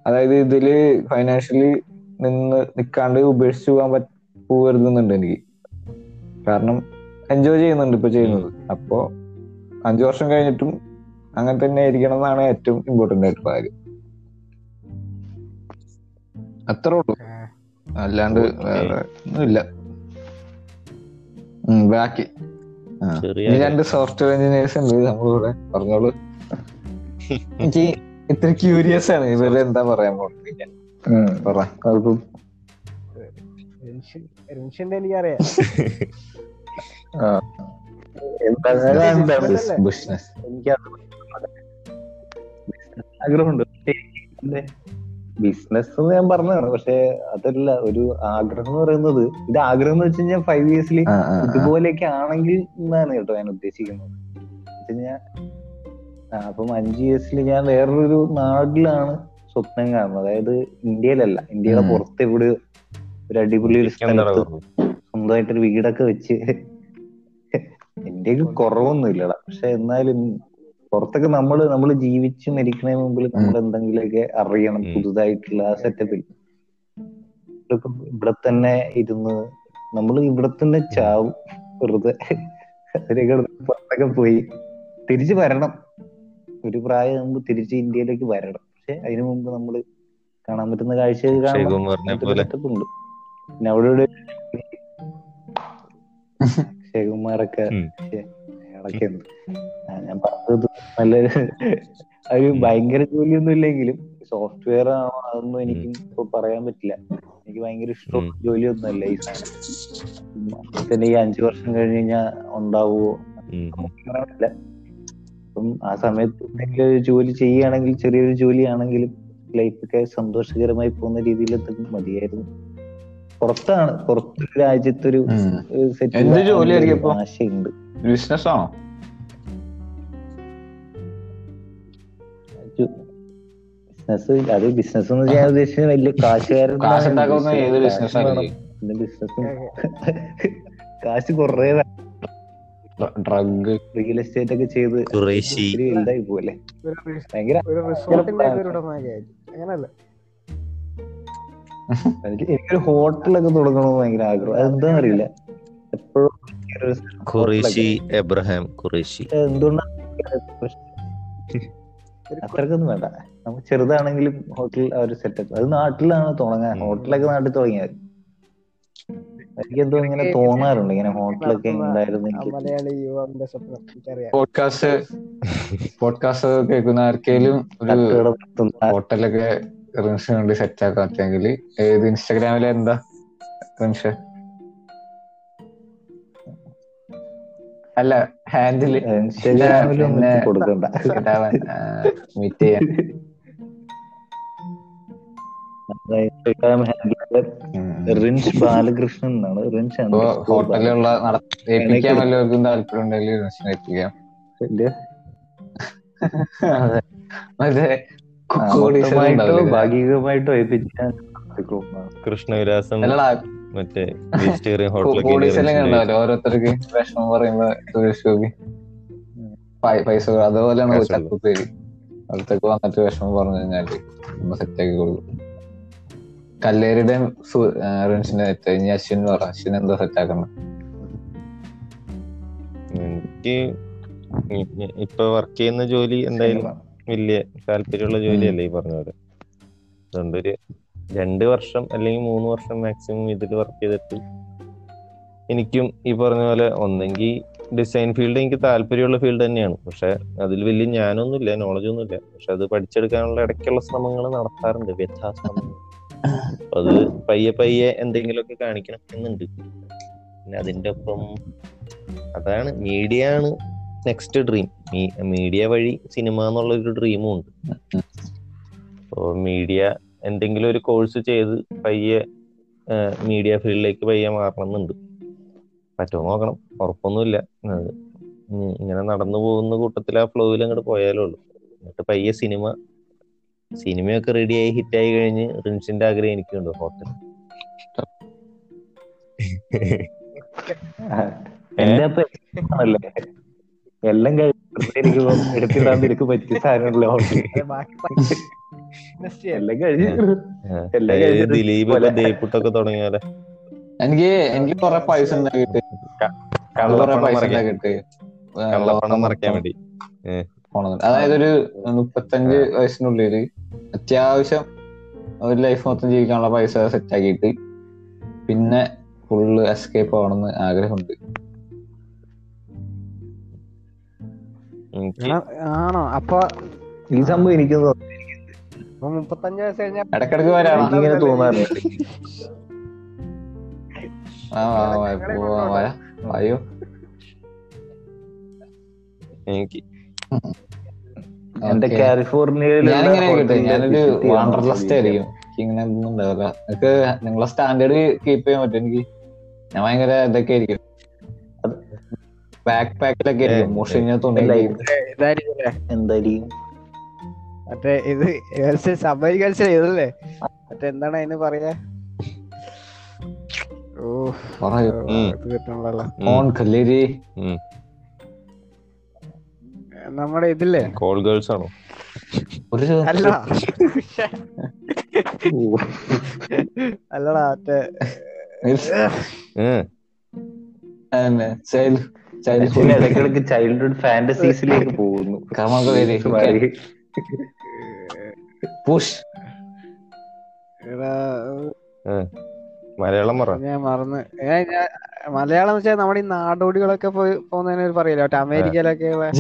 അതായത് ഇതിൽ ഫൈനാൻഷ്യലി നിന്ന് നിൽക്കാണ്ട് ഉപേക്ഷിച്ചു പോകാൻ പറ്റ പോകരുതെന്നുണ്ട് എനിക്ക്. കാരണം എൻജോയ് ചെയ്യുന്നുണ്ട് ഇപ്പൊ ചെയ്യുന്നത്. അപ്പോ അഞ്ചു വർഷം കഴിഞ്ഞിട്ടും അങ്ങനെ തന്നെ ആയിരിക്കണം എന്നാണ് ഏറ്റവും ഇമ്പോർട്ടന്റ് ആയിട്ടുള്ള കാര്യം. അത്രേ ഉള്ളൂ. അല്ലാണ്ട് വേറെ ഒന്നുമില്ല. ബാക്കി. രണ്ട് സോഫ്റ്റ്വെയർ എഞ്ചിനീയേഴ്സ് ഉണ്ട്. നമ്മളിവിടെ പറഞ്ഞോളൂ. എനിക്ക് ഇത്ര ക്യൂരിയസ് ആണ്. ഇവർ എന്താ പറയാൻ പോകുന്നത് എനിക്കറിയാം. ബിസിനസ് ആഗ്രഹമുണ്ട്. ബിസിനസ് എന്ന് ഞാൻ പറഞ്ഞതാണ്. പക്ഷെ അതല്ല ഒരു ആഗ്രഹം എന്ന് പറയുന്നത് ഇത് ആഗ്രഹം എന്ന് വെച്ച് കഴിഞ്ഞാൽ ഫൈവ് ഇയേഴ്സിൽ ഇതുപോലെയൊക്കെ ആണെങ്കിൽ എന്നാണ് കേട്ടോ ഞാൻ ഉദ്ദേശിക്കുന്നത്. വെച്ചുകഴിഞ്ഞാ ആ, അപ്പം അഞ്ച് ഇയേഴ്സിൽ ഞാൻ വേറൊരു നാട്ടിലാണ് സ്വപ്നം കാണുന്നത്. അതായത് ഇന്ത്യയിലല്ല ഇന്ത്യയുടെ പുറത്ത് ഇവിടെ ഒരു അടിപൊളി സ്ഥലത്ത് സ്വന്തമായിട്ടൊരു വീടൊക്കെ വെച്ച് ഇന്ത്യയ്ക്ക് കുറവൊന്നും ഇല്ലടാ പക്ഷെ എന്നാലും പുറത്തൊക്കെ നമ്മൾ നമ്മൾ ജീവിച്ച് മരിക്കണേ മുമ്പിൽ നമ്മൾ എന്തെങ്കിലുമൊക്കെ അറിയണം പുതുതായിട്ടുള്ള ആ സെറ്റപ്പിൽ ഇവിടെ തന്നെ ഇരുന്ന് നമ്മൾ ഇവിടെ തന്നെ ചാവും. വെറുതെ പുറത്തൊക്കെ പോയി തിരിച്ചു വരണം. ഒരു പ്രായം ആകുമ്പോ തിരിച്ച് ഇന്ത്യയിലേക്ക് വരണം. പക്ഷെ അതിനു മുമ്പ് നമ്മൾ കാണാൻ പറ്റുന്ന കാഴ്ചകൾ കാണാൻ പിന്നെ അവിടെ അയാളൊക്കെ ഉണ്ട് ഞാൻ പറഞ്ഞത് നല്ല ഒരു ഭയങ്കര ജോലിയൊന്നും ഇല്ലെങ്കിലും സോഫ്റ്റ്വെയർ ആണോ അതൊന്നും എനിക്ക് ഇപ്പൊ പറയാൻ പറ്റില്ല. എനിക്ക് ഭയങ്കര ഇഷ്ടം ജോലിയൊന്നും അല്ല ഈ സാധനം. തന്നെ ഈ അഞ്ചു വർഷം കഴിഞ്ഞ് കഴിഞ്ഞാൽ ഉണ്ടാവുമോ. പറയാനില്ല അപ്പം ആ സമയത്ത് എന്തെങ്കിലും ഒരു ജോലി ചെയ്യുകയാണെങ്കിൽ ചെറിയൊരു ജോലിയാണെങ്കിലും ലൈഫൊക്കെ സന്തോഷകരമായി പോകുന്ന രീതിയിൽ മതിയായിരുന്നു. പുറത്താണ് പുറത്ത് രാജ്യത്തൊരു എന്ത് ജോലിയായിരിക്കും ബിസിനസ് ആണോ? ബിസിനസ് അത് ബിസിനസ് എന്ന് ചെയ്യാൻ ഉദ്ദേശിച്ചത് വലിയ കാശുകാരൻ ബിസിനസ് ആണ് പിന്നെ ബിസിനസ്സും കാശ് കുറേ ഡ്രഗ്. റിയൽ എസ്റ്റേറ്റ് ഒക്കെ ചെയ്ത് വലുതായി പോലെ ഭയങ്കര എനിക്ക് എനിക്കൊരു ഹോട്ടലൊക്കെ തുടങ്ങണമെന്ന് ഭയങ്കര ആഗ്രഹം. അതെന്താന്ന് അറിയില്ല. എപ്പോഴും ഖുറേഷി എബ്രഹാം ഖുറേഷി. എന്തുകൊണ്ടാണ് അത്രക്കൊന്നും വേണ്ട. നമുക്ക് ചെറുതാണെങ്കിലും ഹോട്ടൽ ആ ഒരു സെറ്റപ്പ് അത് നാട്ടിലാണ് തുടങ്ങാൻ. ഹോട്ടലൊക്കെ നാട്ടിൽ തുടങ്ങിയത് എനിക്ക് എന്തോ ഇങ്ങനെ തോന്നാറുണ്ട്. ഇങ്ങനെ ഹോട്ടലൊക്കെ ഉണ്ടായിരുന്നു പോഡ്കാസ്റ്റ് പോഡ്കാസ്റ്റ് കേൾക്കുന്ന ആർക്കേലും ഒരു ഹോട്ടലൊക്കെ റിൻഷ വേണ്ടി സെറ്റ് ആക്കാൻ പറ്റുമെങ്കിൽ ഏത് ഇൻസ്റ്റാഗ്രാമിലെ എന്താ റിൻഷ? അല്ല ഹാൻഡിൽ മീറ്റ് ചെയ്യാൻ. റിൻഷ് ബാലകൃഷ്ണൻ എന്നാണ്. റിൻഷ് ഹോട്ടലിലുള്ള നട- ഏൽപ്പിക്കാൻ വല്ലവർക്കും താല്പര്യം ഉണ്ടെങ്കിൽ റിൻഷിനെ ഏൽപ്പിക്കാം. മറ്റേ ആ, കുക്കോടി മൊത്തമായിട്ടോ? ഭാഗികമായിട്ടോ നടത്തിക്കൊടുക്കുന്നതാണ്. കൃഷ്ണവിലാസം മറ്റേ വെജിറ്റേറിയൻ ഹോട്ടലൊക്കെ ഓരോരുത്തർക്ക് വിഷമം പറയുമ്പോ സുരേഷ് പൈസ. അതുപോലെയാണ് കൊടുക്കും. അടുത്തൊക്കെ വന്നിട്ട് വിഷമം പറഞ്ഞു കഴിഞ്ഞാൽ സെറ്റ് ആക്കി കൊടുക്കും കല്ലേരുടെയും റിൻസിന്റെ സെറ്റ് ഇനി അശ്വിൻ പറ അശ്വിൻ എന്താ സെറ്റാക്കണം എനിക്ക് ഇ- ഇപ്പൊ വർക്ക് ചെയ്യുന്ന ജോലി എന്തായാലും വലിയ താല്പര്യമുള്ള ജോലിയല്ലേ ഈ പറഞ്ഞ പോലെ അതുകൊണ്ട് ഒരു രണ്ട് വർഷം അല്ലെങ്കിൽ മൂന്ന് വർഷം മാക്സിമം ഇതിൽ വർക്ക് ചെയ്തിട്ട് എനിക്കും ഈ പറഞ്ഞ പോലെ ഒന്നെങ്കിൽ ഡിസൈൻ ഫീൽഡ് എനിക്ക് താല്പര്യമുള്ള ഫീൽഡ് തന്നെയാണ്. പക്ഷെ അതിൽ വലിയ ഞാനൊന്നുമില്ല നോളജ് ഒന്നുമില്ല. പക്ഷെ അത് പഠിച്ചെടുക്കാനുള്ള ഇടയ്ക്കുള്ള ശ്രമങ്ങൾ നടത്താറുണ്ട് വ്യഥാശ്രമങ്ങൾ അപ്പൊ അത് പയ്യെ പയ്യെ എന്തെങ്കിലുമൊക്കെ കാണിക്കണം എന്നുണ്ട് പിന്നെ അതിന്റെ ഒപ്പം അതാണ് മീഡിയ ആണ്. Next dream. മീഡിയ വഴി സിനിമ എന്നുള്ള ഒരു ഡ്രീമും ഉണ്ട് അപ്പോൾ മീഡിയ എന്തെങ്കിലും ഒരു കോഴ്സ് ചെയ്ത് പയ്യെ മീഡിയ ഫീൽഡിലേക്ക് പയ്യെ മാറണമെന്നുണ്ട്. പറ്റുമോ നോക്കണം. ഉറപ്പൊന്നുമില്ല. ഇങ്ങനെ നടന്നു പോകുന്ന കൂട്ടത്തിൽ ആ ഫ്ലോയിൽ അങ്ങോട്ട് പോയാലേ ഉള്ളൂ. എന്നിട്ട് പയ്യെ സിനിമ സിനിമയൊക്കെ റെഡിയായി ഹിറ്റായി കഴിഞ്ഞ് റിൻസിന്റെ ആഗ്രഹം എനിക്കുണ്ട് ഹോട്ടൽ എന്റെ അപ്പൊ എല്ലാം കഴിഞ്ഞ് വെറുതെ ഇരിക്കുമ്പോ എടുത്തിടാൻ നിനക്ക് പറ്റിയ സാധനമല്ലോ എല്ലാം കഴിഞ്ഞ് എല്ലാം അതായത് കഴിഞ്ഞിട്ട് ദിലീപ് ദേപ്പുട്ടൊക്കെ തുടങ്ങിയാലേ? എനിക്ക് എനിക്ക് കുറെ പൈസ കള്ളപ്പണം മറിക്കാൻ. വേണ്ടി. അതായത് ഒരു മുപ്പത്തഞ്ച് വയസ്സിനുള്ളിൽ അത്യാവശ്യം ഒരു ലൈഫ് മൊത്തം ജീവിക്കാനുള്ള പൈസ സെറ്റ് ആക്കിയിട്ട് പിന്നെ ഫുള്ള് എസ്കേപ്പ് ആവണമെന്ന് ആഗ്രഹമുണ്ട്. ആണോ? അപ്പൊ ഈ സംഭവം എനിക്ക് മുപ്പത്തഞ്ച് വയസ്സ് കഴിഞ്ഞാൽ ഇടക്കിടക്ക് വരാണ് തോന്നാറുണ്ട്. വായോ. എനിക്ക് എന്റെ കാലിഫോർണിയയിൽ ഞാനൊരു വാണ്ടർലസ്റ്റ് ആയിരിക്കും. ഇങ്ങനെ ഒന്നും ഉണ്ടാവില്ല. എനിക്ക് നിങ്ങളെ സ്റ്റാൻഡേർഡ് കീപ്പ് ചെയ്യാൻ പറ്റും എനിക്ക് ഞാൻ ഭയങ്കര ഇതൊക്കെ ആയിരിക്കും. ബാക്ക് പാക്കിലൊക്കെ എന്തായാലും മറ്റേ ഇത് സബരി ഇതല്ലേ മറ്റേ എന്താണ് അതിന് പറയാ? ഓ ഓൺ കല്ലേരി. നമ്മുടെ ഇതില്ലേ? കോൾ ഗേൾസ് ആണോ? ഒരു അല്ല. അല്ലടാ മറ്റേ ഇടയ്ക്കിടയ്ക്ക് ചൈൽഡ്ഹുഡ് ഫാന്റസീസിലേക്ക് പോകുന്നു. പുഷ് മലയാളം പറ. ഞാൻ മറന്ന്. ഞാൻ മലയാളം വെച്ചാൽ നമ്മുടെ ഈ നാടോടികളൊക്കെ പോയി പോകുന്നതിന് ഒരു പറയില്ല? അമേരിക്കയിലൊക്കെ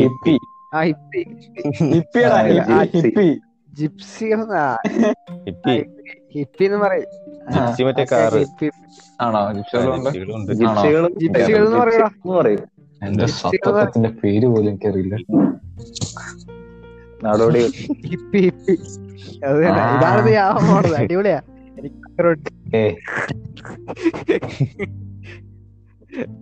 ഹിപ്പി. ആ ഹിപ്പി ഹിപ്പി. ജിപ്സി. ഹിപ്പി. ജിപ്സികൾ ഹിപ്പി എന്ന് പറയും ആണോ? ജിപ്സികൾ എന്ന് പറയൂടാ. എന്ന് പറയും. എന്റെ സത്യത്തിന്റെ പേര് പോലും എനിക്കറിയില്ല. നടോടി. Hippie hippie. അത്. ഇതാണ് ഞാൻ അടിപൊളിയാ.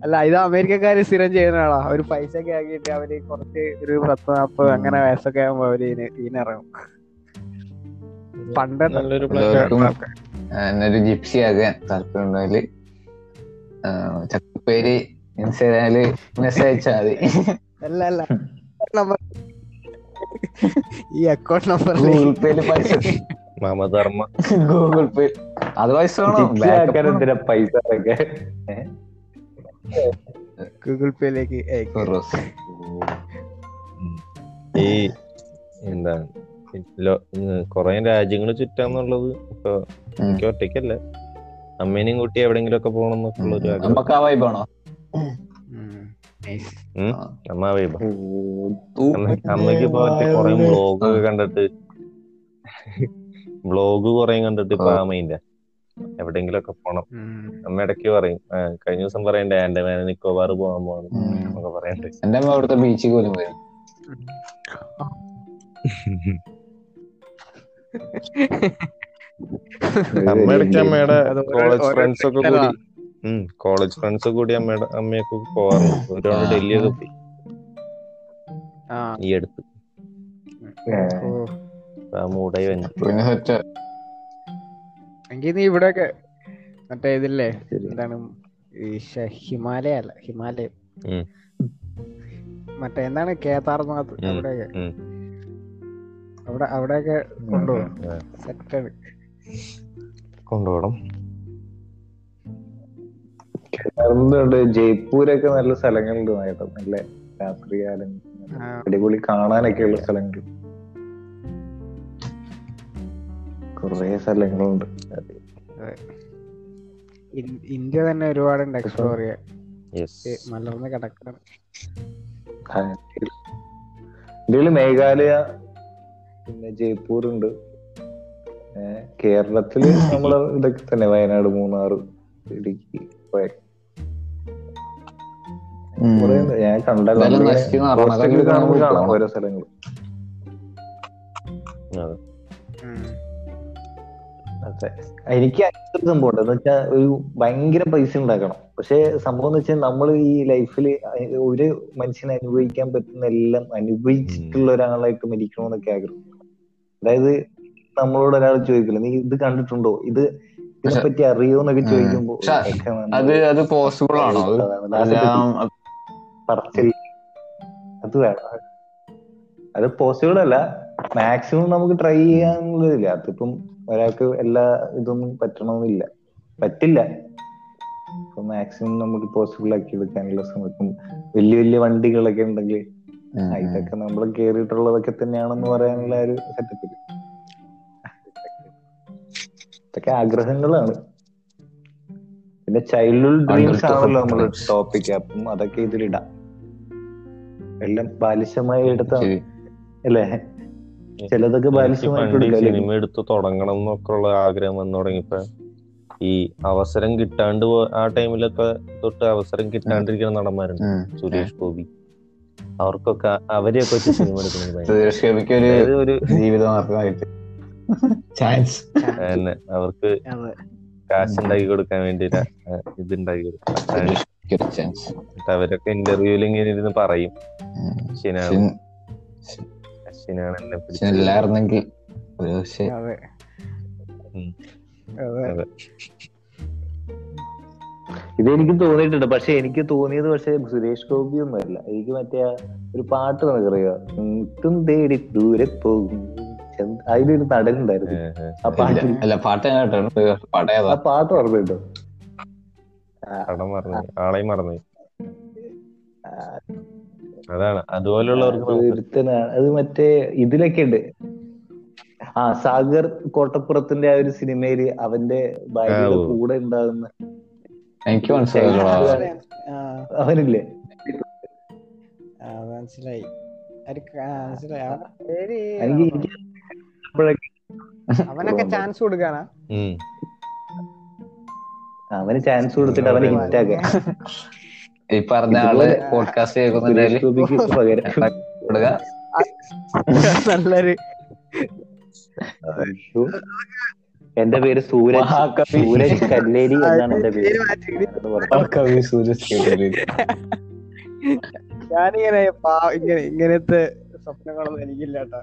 അല്ല ഇത് അമേരിക്കക്കാര് സ്ഥിരം ചെയ്യുന്നതാണോ അവർ പൈസ ഒക്കെ ആക്കിയിട്ട് അവർ കുറച്ച് ഒരു പത്ത് നാപ്പത് അങ്ങനെ വയസ്സൊക്കെ ആകുമ്പോ അവർ ഇതിന് ഇതിനിറങ്ങും. പണ്ട് നല്ലൊരു പ്ലാൻ എന്നൊരു ജിപ്സി ആകാൻ താല്പര്യമുണ്ടെങ്കിൽ ചക്കപ്പേര് ഇൻസ്റ്റാഗ്രാമിൽ മെസ്സേജ് അയച്ചാൽ മതി. അല്ല അല്ല. നമ്പർ ഈ അക്കൗണ്ട് നമ്പർ ഗൂഗിൾ പേയിൽ പൈസ. മാമധർമ്മ. Google pay. അത് പൈസ വേണം. പൈസ ഒക്കെ ഗൂഗിൾ പേയിലേക്ക്. ഈ എന്താണ്? കൊറേ രാജ്യങ്ങൾ ചുറ്റാന്നുള്ളത് ഇപ്പൊ. എനിക്ക് ഒറ്റയ്ക്കല്ല. അമ്മേനെയും കൂട്ടി എവിടെങ്കിലും ഒക്കെ പോകണം എന്നൊക്കെ ഒരു ആഗ്രഹം. നമുക്ക് ആ വൈബാണോ ഉം. അമ്മ വൈബ അമ്മയ്ക്ക് ഇപ്പൊ കൊറേ വ്ളോഗ് ഒക്കെ കണ്ടിട്ട് വ്ളോഗ് കൊറേ കണ്ടിട്ട് ഇപ്പൊ ആ എവിടെങ്കിലും ഒക്കെ പോണം. അമ്മ ഇടയ്ക്ക് പറയും കഴിഞ്ഞ ദിവസം പറയണ്ടേ എന്റെ മേനെ നിക്കോബാർ പോകാൻ പോകണം. എന്നൊക്കെ പറയണ്ടേ. എന്റെ അമ്മ അവിടുത്തെ ബീച്ചിൽ പോലും വരും അമ്മയുടെ അത് കോളേജ് ഫ്രണ്ട്സ് ഒക്കെ കൂടി. കോളേജ് ഫ്രണ്ട്സ് കൂടി അമ്മയുടെ അമ്മയൊക്കെ പോവാറുണ്ട്. ഒരു തവണ ആ. പോയി. ആ. ഈ അടുത്ത്. മൂടായി വന്നു എങ്കിൽ നീ ഇവിടെയൊക്കെ മറ്റേ ഇതില്ലേ? എന്താണ്? ഈ ഹിമാലയ അല്ല ഹിമാലയം. മറ്റേ എന്താണ്? കേദാർനാഥ്. അവിടെയൊക്കെ. അവിടെ അവിടെയൊക്കെ കൊണ്ടുപോകും ആ. സെറ്റാണ് കൊണ്ടുപോകണം. എന്തുണ്ട് ജയ്പൂരൊക്കെ നല്ല സ്ഥലങ്ങളുണ്ട് നല്ല രാത്രികാലം കാലം. അടിപൊളി കാണാനൊക്കെ ഉള്ള സ്ഥലങ്ങൾ. കൊറേ സ്ഥലങ്ങളുണ്ട്. ഇന്ത്യ തന്നെ ഒരുപാടുണ്ട് എക്സ്പ്ലോർ ചെയ്യാൻ. മലർന്ന് കിടക്കണം. ഇന്ത്യയിൽ മേഘാലയ പിന്നെ ജയ്പൂർ ഉണ്ട് കേരളത്തിൽ നമ്മൾ ഇതൊക്കെ തന്നെ വയനാട് മൂന്നാറ് ഇടുക്കി പോയ ഞാൻ കണ്ടല്ലോ കാണുമ്പോൾ കാണാം. ഓരോ സ്ഥലങ്ങൾ അതെ. അതെ. എനിക്ക് ഒരു സംഭവം ഉണ്ട്. എന്ന് വെച്ചാൽ ഒരു ഭയങ്കര പൈസ ഉണ്ടാക്കണം. പക്ഷെ സംഭവം എന്ന് വെച്ചാൽ നമ്മൾ ഈ ലൈഫിൽ ഒരു മനുഷ്യനെ അനുഭവിക്കാൻ പറ്റുന്ന എല്ലാം അനുഭവിച്ചിട്ടുള്ള ഒരാളായിട്ട് മരിക്കണമെന്നൊക്കെ ആഗ്രഹം. അതായത് നമ്മളോട് ഒരാൾ ചോദിക്കില്ല നീ ഇത് കണ്ടിട്ടുണ്ടോ? ഇത് ഇതിനെപ്പറ്റി അറിയോ എന്നൊക്കെ ചോദിക്കുമ്പോ അത് അത് പോസിബിൾ ആണോ? അത് അതാണ്. പറച്ചിൽ. അത് വേണം. അത് പോസിബിൾ അല്ല. മാക്സിമം നമുക്ക് ട്രൈ ചെയ്യാന്നുള്ളതില്ല അതിപ്പം ഒരാൾക്ക് എല്ലാ ഇതൊന്നും പറ്റണമെന്നില്ല പറ്റില്ല. മാക്സിമം നമുക്ക് പോസിബിൾ ആക്കി എടുക്കാനുള്ള ശ്രമിക്കും വലിയ വലിയ വണ്ടികളൊക്കെ ഉണ്ടെങ്കിൽ. ഇതൊക്കെ നമ്മൾ കേറിയിട്ടുള്ളതൊക്കെ തന്നെയാണെന്ന് പറയാനുള്ള ഒരു സെറ്റപ്പിൽ ഇതൊക്കെ ആഗ്രഹങ്ങളാണ്. പിന്നെ ചൈൽഡ്ഹുഡ് ഡ്രീംസ് ആണല്ലോ നമ്മൾ. ടോപ്പിക് അപ്പം അതൊക്കെ ഇതിലിടാം. എല്ലാം ബാലിശമായി എടുത്ത അല്ലേ? ചിലതൊക്കെ എടുക്കാം സിനിമ എടുത്തു തുടങ്ങണം എന്നൊക്കെ ഉള്ള ആഗ്രഹം വന്നു തുടങ്ങിയപ്പോ ഈ അവസരം കിട്ടാണ്ട് ആ ടൈമിലൊക്കെ തൊട്ട് അവസരം കിട്ടാണ്ടിരിക്കുന്ന നടന്മാരുണ്ട്. സുരേഷ് ഗോപി. അവർക്കൊക്കെ അവരെയൊക്കെ വെച്ച് സിനിമ എടുക്കുന്നത് ചാൻസ് അവർക്ക് കാശ് ഉണ്ടാക്കി കൊടുക്കാൻ വേണ്ടി ഇത് ഉണ്ടാക്കി കൊടുക്കും. അതാണ്. ചാൻസ് എന്നിട്ട് അവരൊക്കെ ഇന്റർവ്യൂവിൽ ഇങ്ങനെ ഇരുന്ന് പറയും. അശ്വിനാണ് എനിക്ക് തോന്നിയിട്ടുണ്ട്. പക്ഷെ എനിക്ക് തോന്നിയത് പക്ഷെ സുരേഷ് ഗോപി ഒന്നുമല്ല എനിക്ക് മറ്റേ ഒരു പാട്ട് നിനക്കറിയോ ഉം തേടി ദൂരെ പോകും. അതിലൊരു നടൻ ഉണ്ടായിരുന്നു. ആ പാട്ട് ആ പാട്ട് ഓർമ്മയുണ്ടോ മറന്നു. അതാണ്. അതുപോലുള്ളവർക്ക് അത് ഒരുത്തനാണ്. അത് മറ്റേ ഇതിലൊക്കെ ഉണ്ട്. ആ സാഗർ കോട്ടപ്പുറത്തിന്റെ ആ ഒരു സിനിമയിൽ അവന്റെ ഭാര്യയുടെ കൂടെ ഉണ്ടാകുന്ന എനിക്ക് മനസ്സിലായല്ലോ അവനില്ലേ? മനസ്സിലായി. അവനൊക്കെ ചാൻസ് കൊടുക്കാനാ. അവന് ചാൻസ് കൊടുത്തിട്ട് അവന് ഹിറ്റ് ആക്ക. ഈ പറഞ്ഞ ആൾ പോഡ്കാസ്റ്റ് കേൾക്കുന്നുണ്ടെങ്കിൽ നല്ലൊരു അയ്യോ. എന്റെ പേര് സൂരജ്. സൂരജ് കല്ലേരി എന്നാണ് എന്റെ പേര്. സൂരജ് കേട്ടൂരി. ഞാനിങ്ങനെ ഇങ്ങനെ ഇങ്ങനത്തെ സ്വപ്നങ്ങളൊന്നും എനിക്കില്ല കേട്ടോ.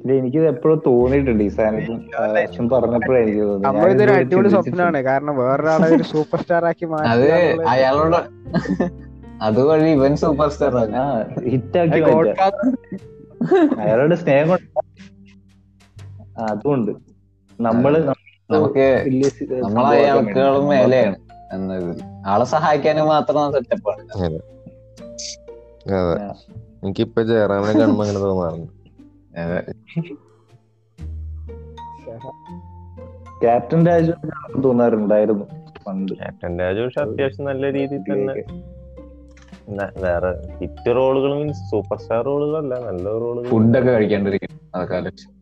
ഇത് എനിക്കിത് എപ്പോഴും തോന്നിയിട്ടുണ്ട് ഈ സാധനം. പറഞ്ഞപ്പോഴേ എനിക്ക് തോന്നി നമ്മളിതൊരു അടിപൊളി സ്വപ്നമാണ്. കാരണം വേറൊരാളെ ഒരു സൂപ്പർ സ്റ്റാർ ആക്കി മാറ്റി അയാളോട് അതുവഴി ഇവൻ സൂപ്പർ സ്റ്റാർ ഹിറ്റ് ആക്കി അയാളോട് സ്നേഹം അതുകൊണ്ട് നമ്മൾ നമുക്ക് നമ്മളെ വേണ്ടി. മേലെയാണ് എന്നത് ആളെ സഹായിക്കാനും മാത്രം സെറ്റപ്പാണ് അതെ. എനിക്കിപ്പൊ ജയറാമിനെ കാണുമ്പോ അങ്ങനെ തോന്നാറുണ്ട്. ക്യാപ്റ്റൻ രാജു തോന്നാറുണ്ടായിരുന്നു പണ്ട്. ക്യാപ്റ്റൻ രാജു പക്ഷെ അത്യാവശ്യം നല്ല രീതിയിൽ തന്നെ വേറെ ഹിറ്റ് റോളുകൾ മീൻസ് സൂപ്പർ സ്റ്റാർ റോളുകളല്ല നല്ല റോളുകൾ ഫുഡൊക്കെ കഴിക്കാണ്ടിരിക്കും അതൊക്കെ ആലോചിച്ച്.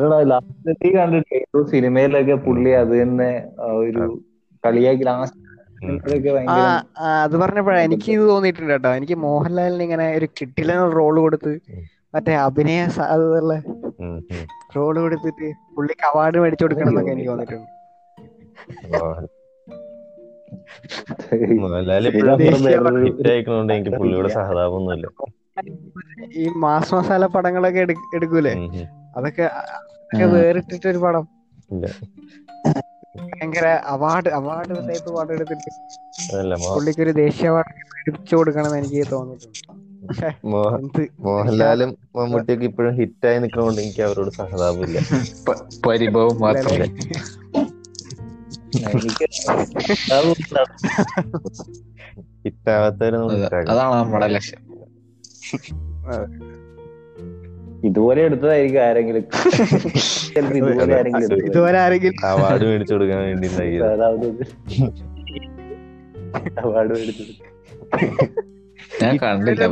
ലാസ്റ്റ് കണ്ടിട്ട് ഏതോ സിനിമയിലൊക്കെ പുള്ളി അത് തന്നെ ഒരു കളിയാക്കി ലാസ്റ്റ് അത് പറഞ്ഞപ്പോഴാ എനിക്ക് ഇത് തോന്നിയിട്ടുണ്ട് കേട്ടോ. എനിക്ക് മോഹൻലാലിന് ഇങ്ങനെ ഒരു കിട്ടില്ല റോൾ കൊടുത്ത് മറ്റേ അഭിനയ സാധ്യതയുള്ള. റോൾ കൊടുത്തിട്ട് പുള്ളിക്ക് അവാർഡ് മേടിച്ചു കൊടുക്കണം എന്നൊക്കെ എനിക്ക് തോന്നിയിട്ടുണ്ട്. എനിക്ക് പുള്ളിയുടെ സഹതാപമൊന്നുമില്ല. ഈ മാസ് മസാല പടങ്ങളൊക്കെ എടു- എടുക്കൂലേ. അതൊക്കെ. വേറിട്ടിട്ടൊരു പടം. ഇല്ല. ഭയങ്കര അവാർഡ് അവാർഡ് ടൈപ്പ് പടം എടുത്തിട്ട് പുള്ളിക്ക് ഒരു ദേശീയ അവാർഡ് മേടിച്ചു കൊടുക്കണം എനിക്ക് തോന്നിയിട്ടുണ്ട്. മോഹൻലാലും മമ്മൂട്ടിയൊക്കെ ഇപ്പോഴും ഹിറ്റായി നിൽക്കണോണ്ട് എനിക്ക് അവരോട് സഹതാപമില്ല. പരിഭവം മാത്രം. എനിക്ക് അത് ഹിറ്റാവാത്തവരെ അതാണ് നമ്മുടെ ലക്ഷ്യം. ഇതുപോലെ എടുത്തതായിരിക്കും ആരെങ്കിലും. ഇതുപോലെ ആരെങ്കിലും ആരെങ്കിലും. അവാർഡ് മേടിച്ചു കൊടുക്കാൻ വേണ്ടി അവാർഡ് ഞാൻ കണ്ടില്ല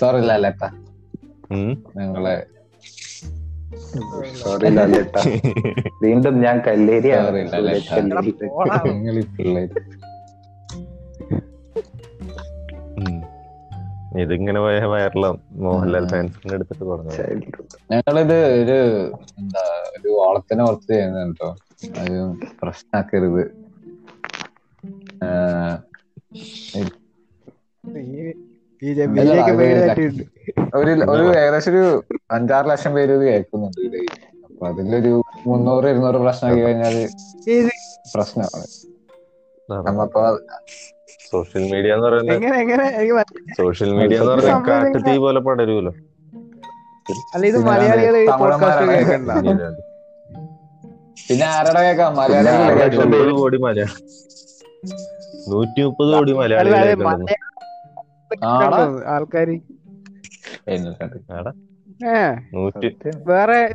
സോറി ലാലേട്ട. നിങ്ങളെ Sorry ലാലേട്ട. വീണ്ടും ഞാൻ കല്ലേരിയാണ്. ഇതിങ്ങനെ പോയ വൈറലാവും മോഹൻലാൽ ഫാൻസിന്റെ എടുത്തിട്ട് പറഞ്ഞു. ഞങ്ങളിത് ഒരു എന്താ ഒരു ഓളത്തിനെ ഓർത്ത് ചെയ്യുന്നത് കേട്ടോ അത് പ്രശ്നമാക്കരുത് ഒരു ഒരു ഏകദേശം ഒരു അഞ്ചാറ് ലക്ഷം പേര് ഇത് കേൾക്കുന്നുണ്ട് അപ്പൊ അതിലൊരു മുന്നൂറ് ഇരുന്നൂറ് പ്രശ്നമാക്കി കഴിഞ്ഞാൽ ഇത് പ്രശ്നമാണ്. നമ്മപ്പോ സോഷ്യൽ മീഡിയ എന്ന് പറയുന്നത് സോഷ്യൽ മീഡിയ എന്ന് പറയുന്നത് കാട്ടുതീ പോലെ പടരുമല്ലോ. അല്ല ഇത് പിന്നെ ആരുടെ കേൾക്കാം? മലയാളികൾ കോടി മലയാളം. നൂറ്റി മുപ്പത് കോടി മലയാളികൾ. ആൾക്കാര്. വേറെ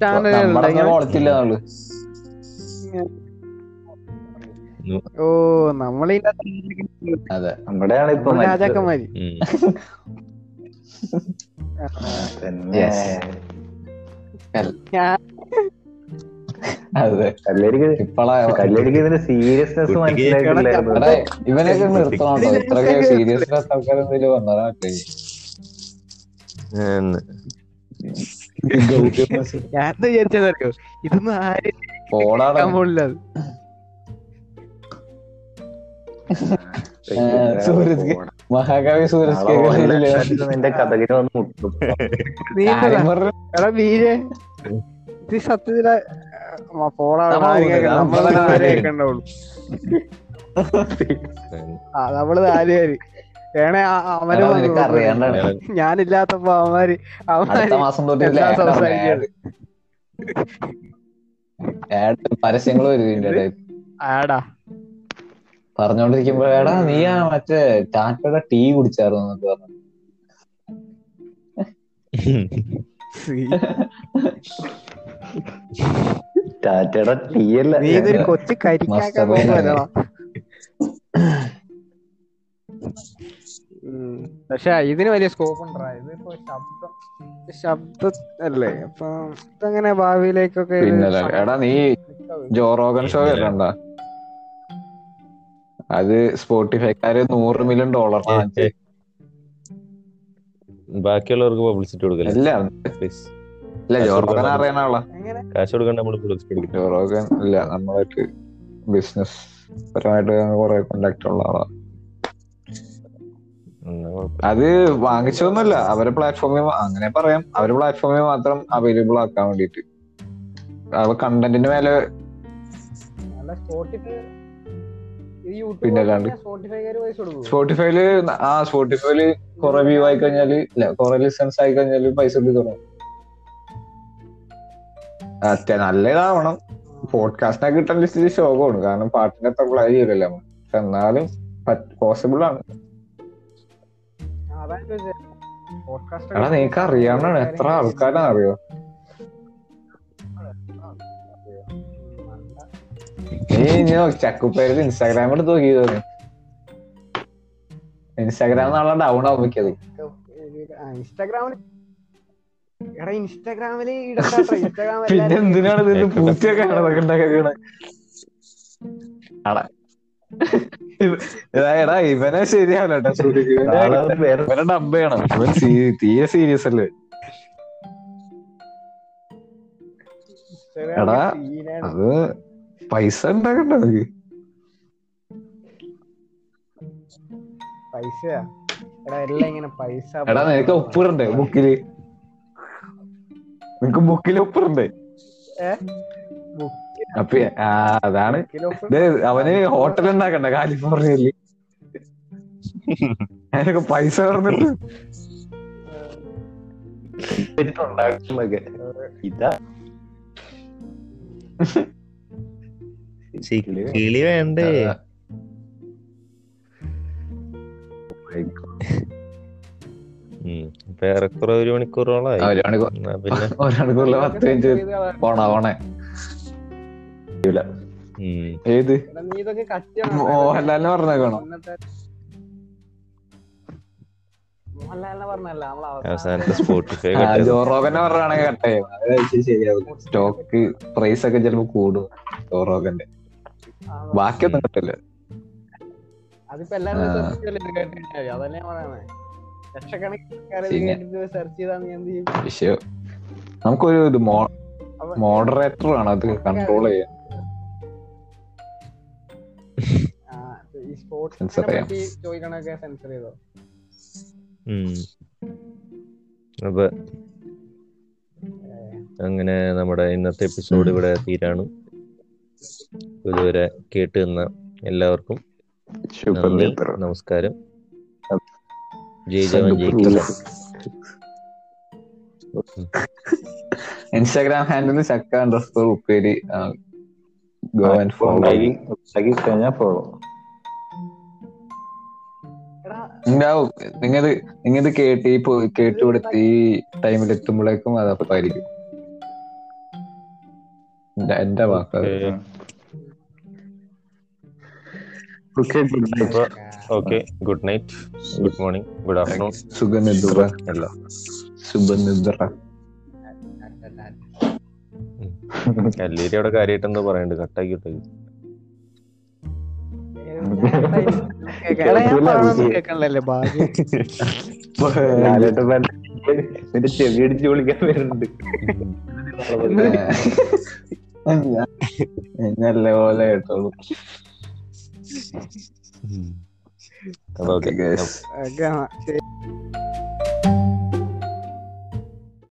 ചാനലുകളുണ്ട് ഓ നമ്മളീ അതെ നമ്മുടെയാണ് ഇപ്പൊ മരിച്ചത്. രാജാക്കന്മാര്. ഞാൻ ഇപ്പളാ ഇതിന്റെ സീരിയസ്നെസ് കുട്ടിക്ക് മനസ്സിലായിട്ടില്ലായിരുന്നു ഇവനൊക്കെ നിർത്തണം കേട്ടോ ഇത്രയൊക്കെ സീരിയസ് ആൾക്കാർ എന്തെങ്കിലും വന്നതാ എന്ന്. ഞാൻ എന്താ വിചാരിച്ചതറിയോ? ഇതൊന്നും ആരും സൂരജ് മഹാകവി സൂരജ് നിന്റെ കഥകിന് വന്ന് മുട്ടും. സത്യത്തിൽ നമ്മൾ ആരും പോകുന്നില്ല. കേൾക്കണ്ട. നമ്മൾ നമ്മൾ നാല് ആരും കേൾക്കണ്ടാവുള്ളൂ ആ നമ്മൾ നാല് പേര്. വേണേ ആ- അവന് ഞാനില്ലാത്തപ്പോ അവന്മാര് അവന്മാര് ad പരസ്യങ്ങൾ ആടാ. പറഞ്ഞോണ്ടിരിക്കുമ്പോ എടാ നീ ആ മറ്റേ ടാറ്റയുടെ ടീ കുടിച്ചായിരുന്നു എന്നൊക്കെ പറഞ്ഞു. ടാറ്റയുടെ ടീ അല്ല നീ ഇതൊരു കൊച്ചു കരിക്കാക്കാൻ Master plan പക്ഷെ ഇതിന് വലിയ സ്കോപ്പ് ഉണ്ടോ ഇതിപ്പോ ശബ്ദം ശബ്ദ അല്ലേ അപ്പൊ ഇതങ്ങനെ ഭാവിയിലേക്കൊക്കെ എടാ നീ ജോറോഗൻ ഷോ കേട്ടണ്ട അത് സ്പോട്ടിഫൈക്കാര് നൂറ് മില്യൺ ഡോളർ ബാക്കിയുള്ളവർക്ക് പബ്ലിസിറ്റി കൊടുക്കല്ലേ? കാശ് കൊടുക്കാൻ നമ്മൾ ജോറോഗൻ ഇല്ല നമ്മളായിട്ട് ബിസിനസ് പരമായിട്ട് കുറെ കോണ്ടാക്ട് ഉള്ള ആളാ. അത് വാങ്ങിച്ചതൊന്നുമല്ല അവരെ പ്ലാറ്റ്ഫോമിൽ അങ്ങനെ പറയാം. അവരെ പ്ലാറ്റ്ഫോമിൽ മാത്രം അവൈലബിൾ ആക്കാൻ വേണ്ടിട്ട്. അവ കണ്ടന്റിന് മേലെ നല്ല സ്പോട്ടിഫൈ ഇത് പിന്നെ അല്ലാണ്ട്. സ്പോട്ടിഫൈയിൽ ആ സ്പോട്ടിഫൈയിൽ കൊറേ വ്യൂ ആയി കഴിഞ്ഞാൽ കൊറേ ലിസൻസ് ലിസൺസ് ആയി കഴിഞ്ഞാൽ പൈസ കിട്ടി തുടങ്ങും. അത്യ നല്ല ഇതാവണം പോഡ്കാസ്റ്റിനൊക്കെ കിട്ടാൻ ലിസ്റ്റ് ശോകമാണ്. കാരണം പാട്ടിന്റെ അത്ര പ്ലേ ചെയ്യില്ലല്ലോ പക്ഷെ എന്നാലും പോസിബിൾ ആണ്. നിനക്ക് അറിയാവുന്നതാണ്. എത്ര ആൾക്കാരാണ് അറിയോ? നീ ഇനി ചക്കുപ്പേര് ഇൻസ്റ്റാഗ്രാം എടുത്ത് ഇൻസ്റ്റാഗ്രാം ഡൗൺ ആവും മിക്കത് ഇൻസ്റ്റാഗ്രാമിൽ എടാ ഇൻസ്റ്റാഗ്രാമിൽ ഇടണ്ടാട്ടോ പിന്നെ എന്തിനാണ് ഇതിന് പൂച്ചയൊക്കെ അതൊക്കെ ഉണ്ടാക്കിയത് എടാ ഇവനെ ശരിയാവില്ല കേട്ടോ ഇവനെ വേറെ ഇവനെ ഡബ് ചെയ്യണം. ഇവൻ സീ- തീരെ സീരിയസ് അല്ലേ? എടാ, അത് പൈസ ഉണ്ടാക്കണ്ട നമുക്ക് പൈസ എടാ എല്ലാം ഇങ്ങനെ പൈസ എടാ നിനക്ക് ഒപ്പിടണ്ടേ ബുക്കിൽ. നിനക്ക് ബുക്കിൽ ഒപ്പിടണ്ടേ അപ്പൊ ആ അതാണ്. അവന് ഹോട്ടൽ ഉണ്ടാക്കണ്ട കാലിഫോർണിയയിൽ അതിനൊക്കെ പൈസ പറഞ്ഞിട്ട്. ഇതാ. കിളി വേണ്ടേ. ഏറെക്കുറെ ഒരു മണിക്കൂറോളായി. ഒരു മണിക്കൂർ. എന്നാ പിന്നെ? ഒരു മണിക്കൂറിൽ പത്ത് മിനിറ്റ് പോണ? പോണേ. ഉം. ഏത്? മോഹൻലാലിനെ പറഞ്ഞേക്കണം? മോഹൻലാലിനെ പറഞ്ഞല്ല നമ്മളെ അവസാനത്തെ സ്പോട്ടിഫൈ ആ ജോറോഗനെ പറഞ്ഞാണെങ്കിൽ കട്ടേ ശരിയാവും. സ്റ്റോക്ക് പ്രൈസ് ഒക്കെ ചിലപ്പോ കൂടും ജോറോഗന്റെ ബാക്കിയൊന്നും കിട്ടില്ല. അതിപ്പോ. സെർച്ച് അതല്ലേ ഞാൻ വിഷയം നമുക്കൊരു ഇത് മോഡറേറ്റർ ആണ് അത് കൺട്രോൾ ചെയ്യാൻ. ചെയ്യാം. സെൻസർ. അപ്പൊ അങ്ങനെ നമ്മുടെ ഇന്നത്തെ എപ്പിസോഡ് ഇവിടെ തീരാണ്. ഇതുവരെ കേട്ട് നിന്ന എല്ലാവർക്കും നമസ്കാരം. ജയ് ജവാൻ ജയ് കിസാൻ ഇൻസ്റ്റാഗ്രാം ഹാൻഡിൽ ചക്ക അണ്ടർസ്കോർ ഉപ്പേരി ഗോ ആൻഡ് ഫോളോ കഴിഞ്ഞാൽ എടാ ഉണ്ടാവും നിങ്ങത് നിങ്ങത് കേട്ട് ഈ പോ- കേട്ട് കൊടുത്ത് ഈ ടൈമിൽ എത്തുമ്പോഴേക്കും അത് അപ്പായിരിക്കും എന്റെ വാക്ക്. Okay good night good morning good afternoon സുഖനിദ്ര എല്ലാം സുഖനിദ്ര കല്ലേരി അവിടെ കാര്യമായിട്ട് എന്തോ പറയണ്ട് കട്ടാക്കി കട്ടാക്കി നിന്റെ ചെവി അടിച്ച് വിളിക്കാൻ വരുന്നുണ്ട്. നല്ല പോലെ കേട്ടോളൂ. Okay, guys?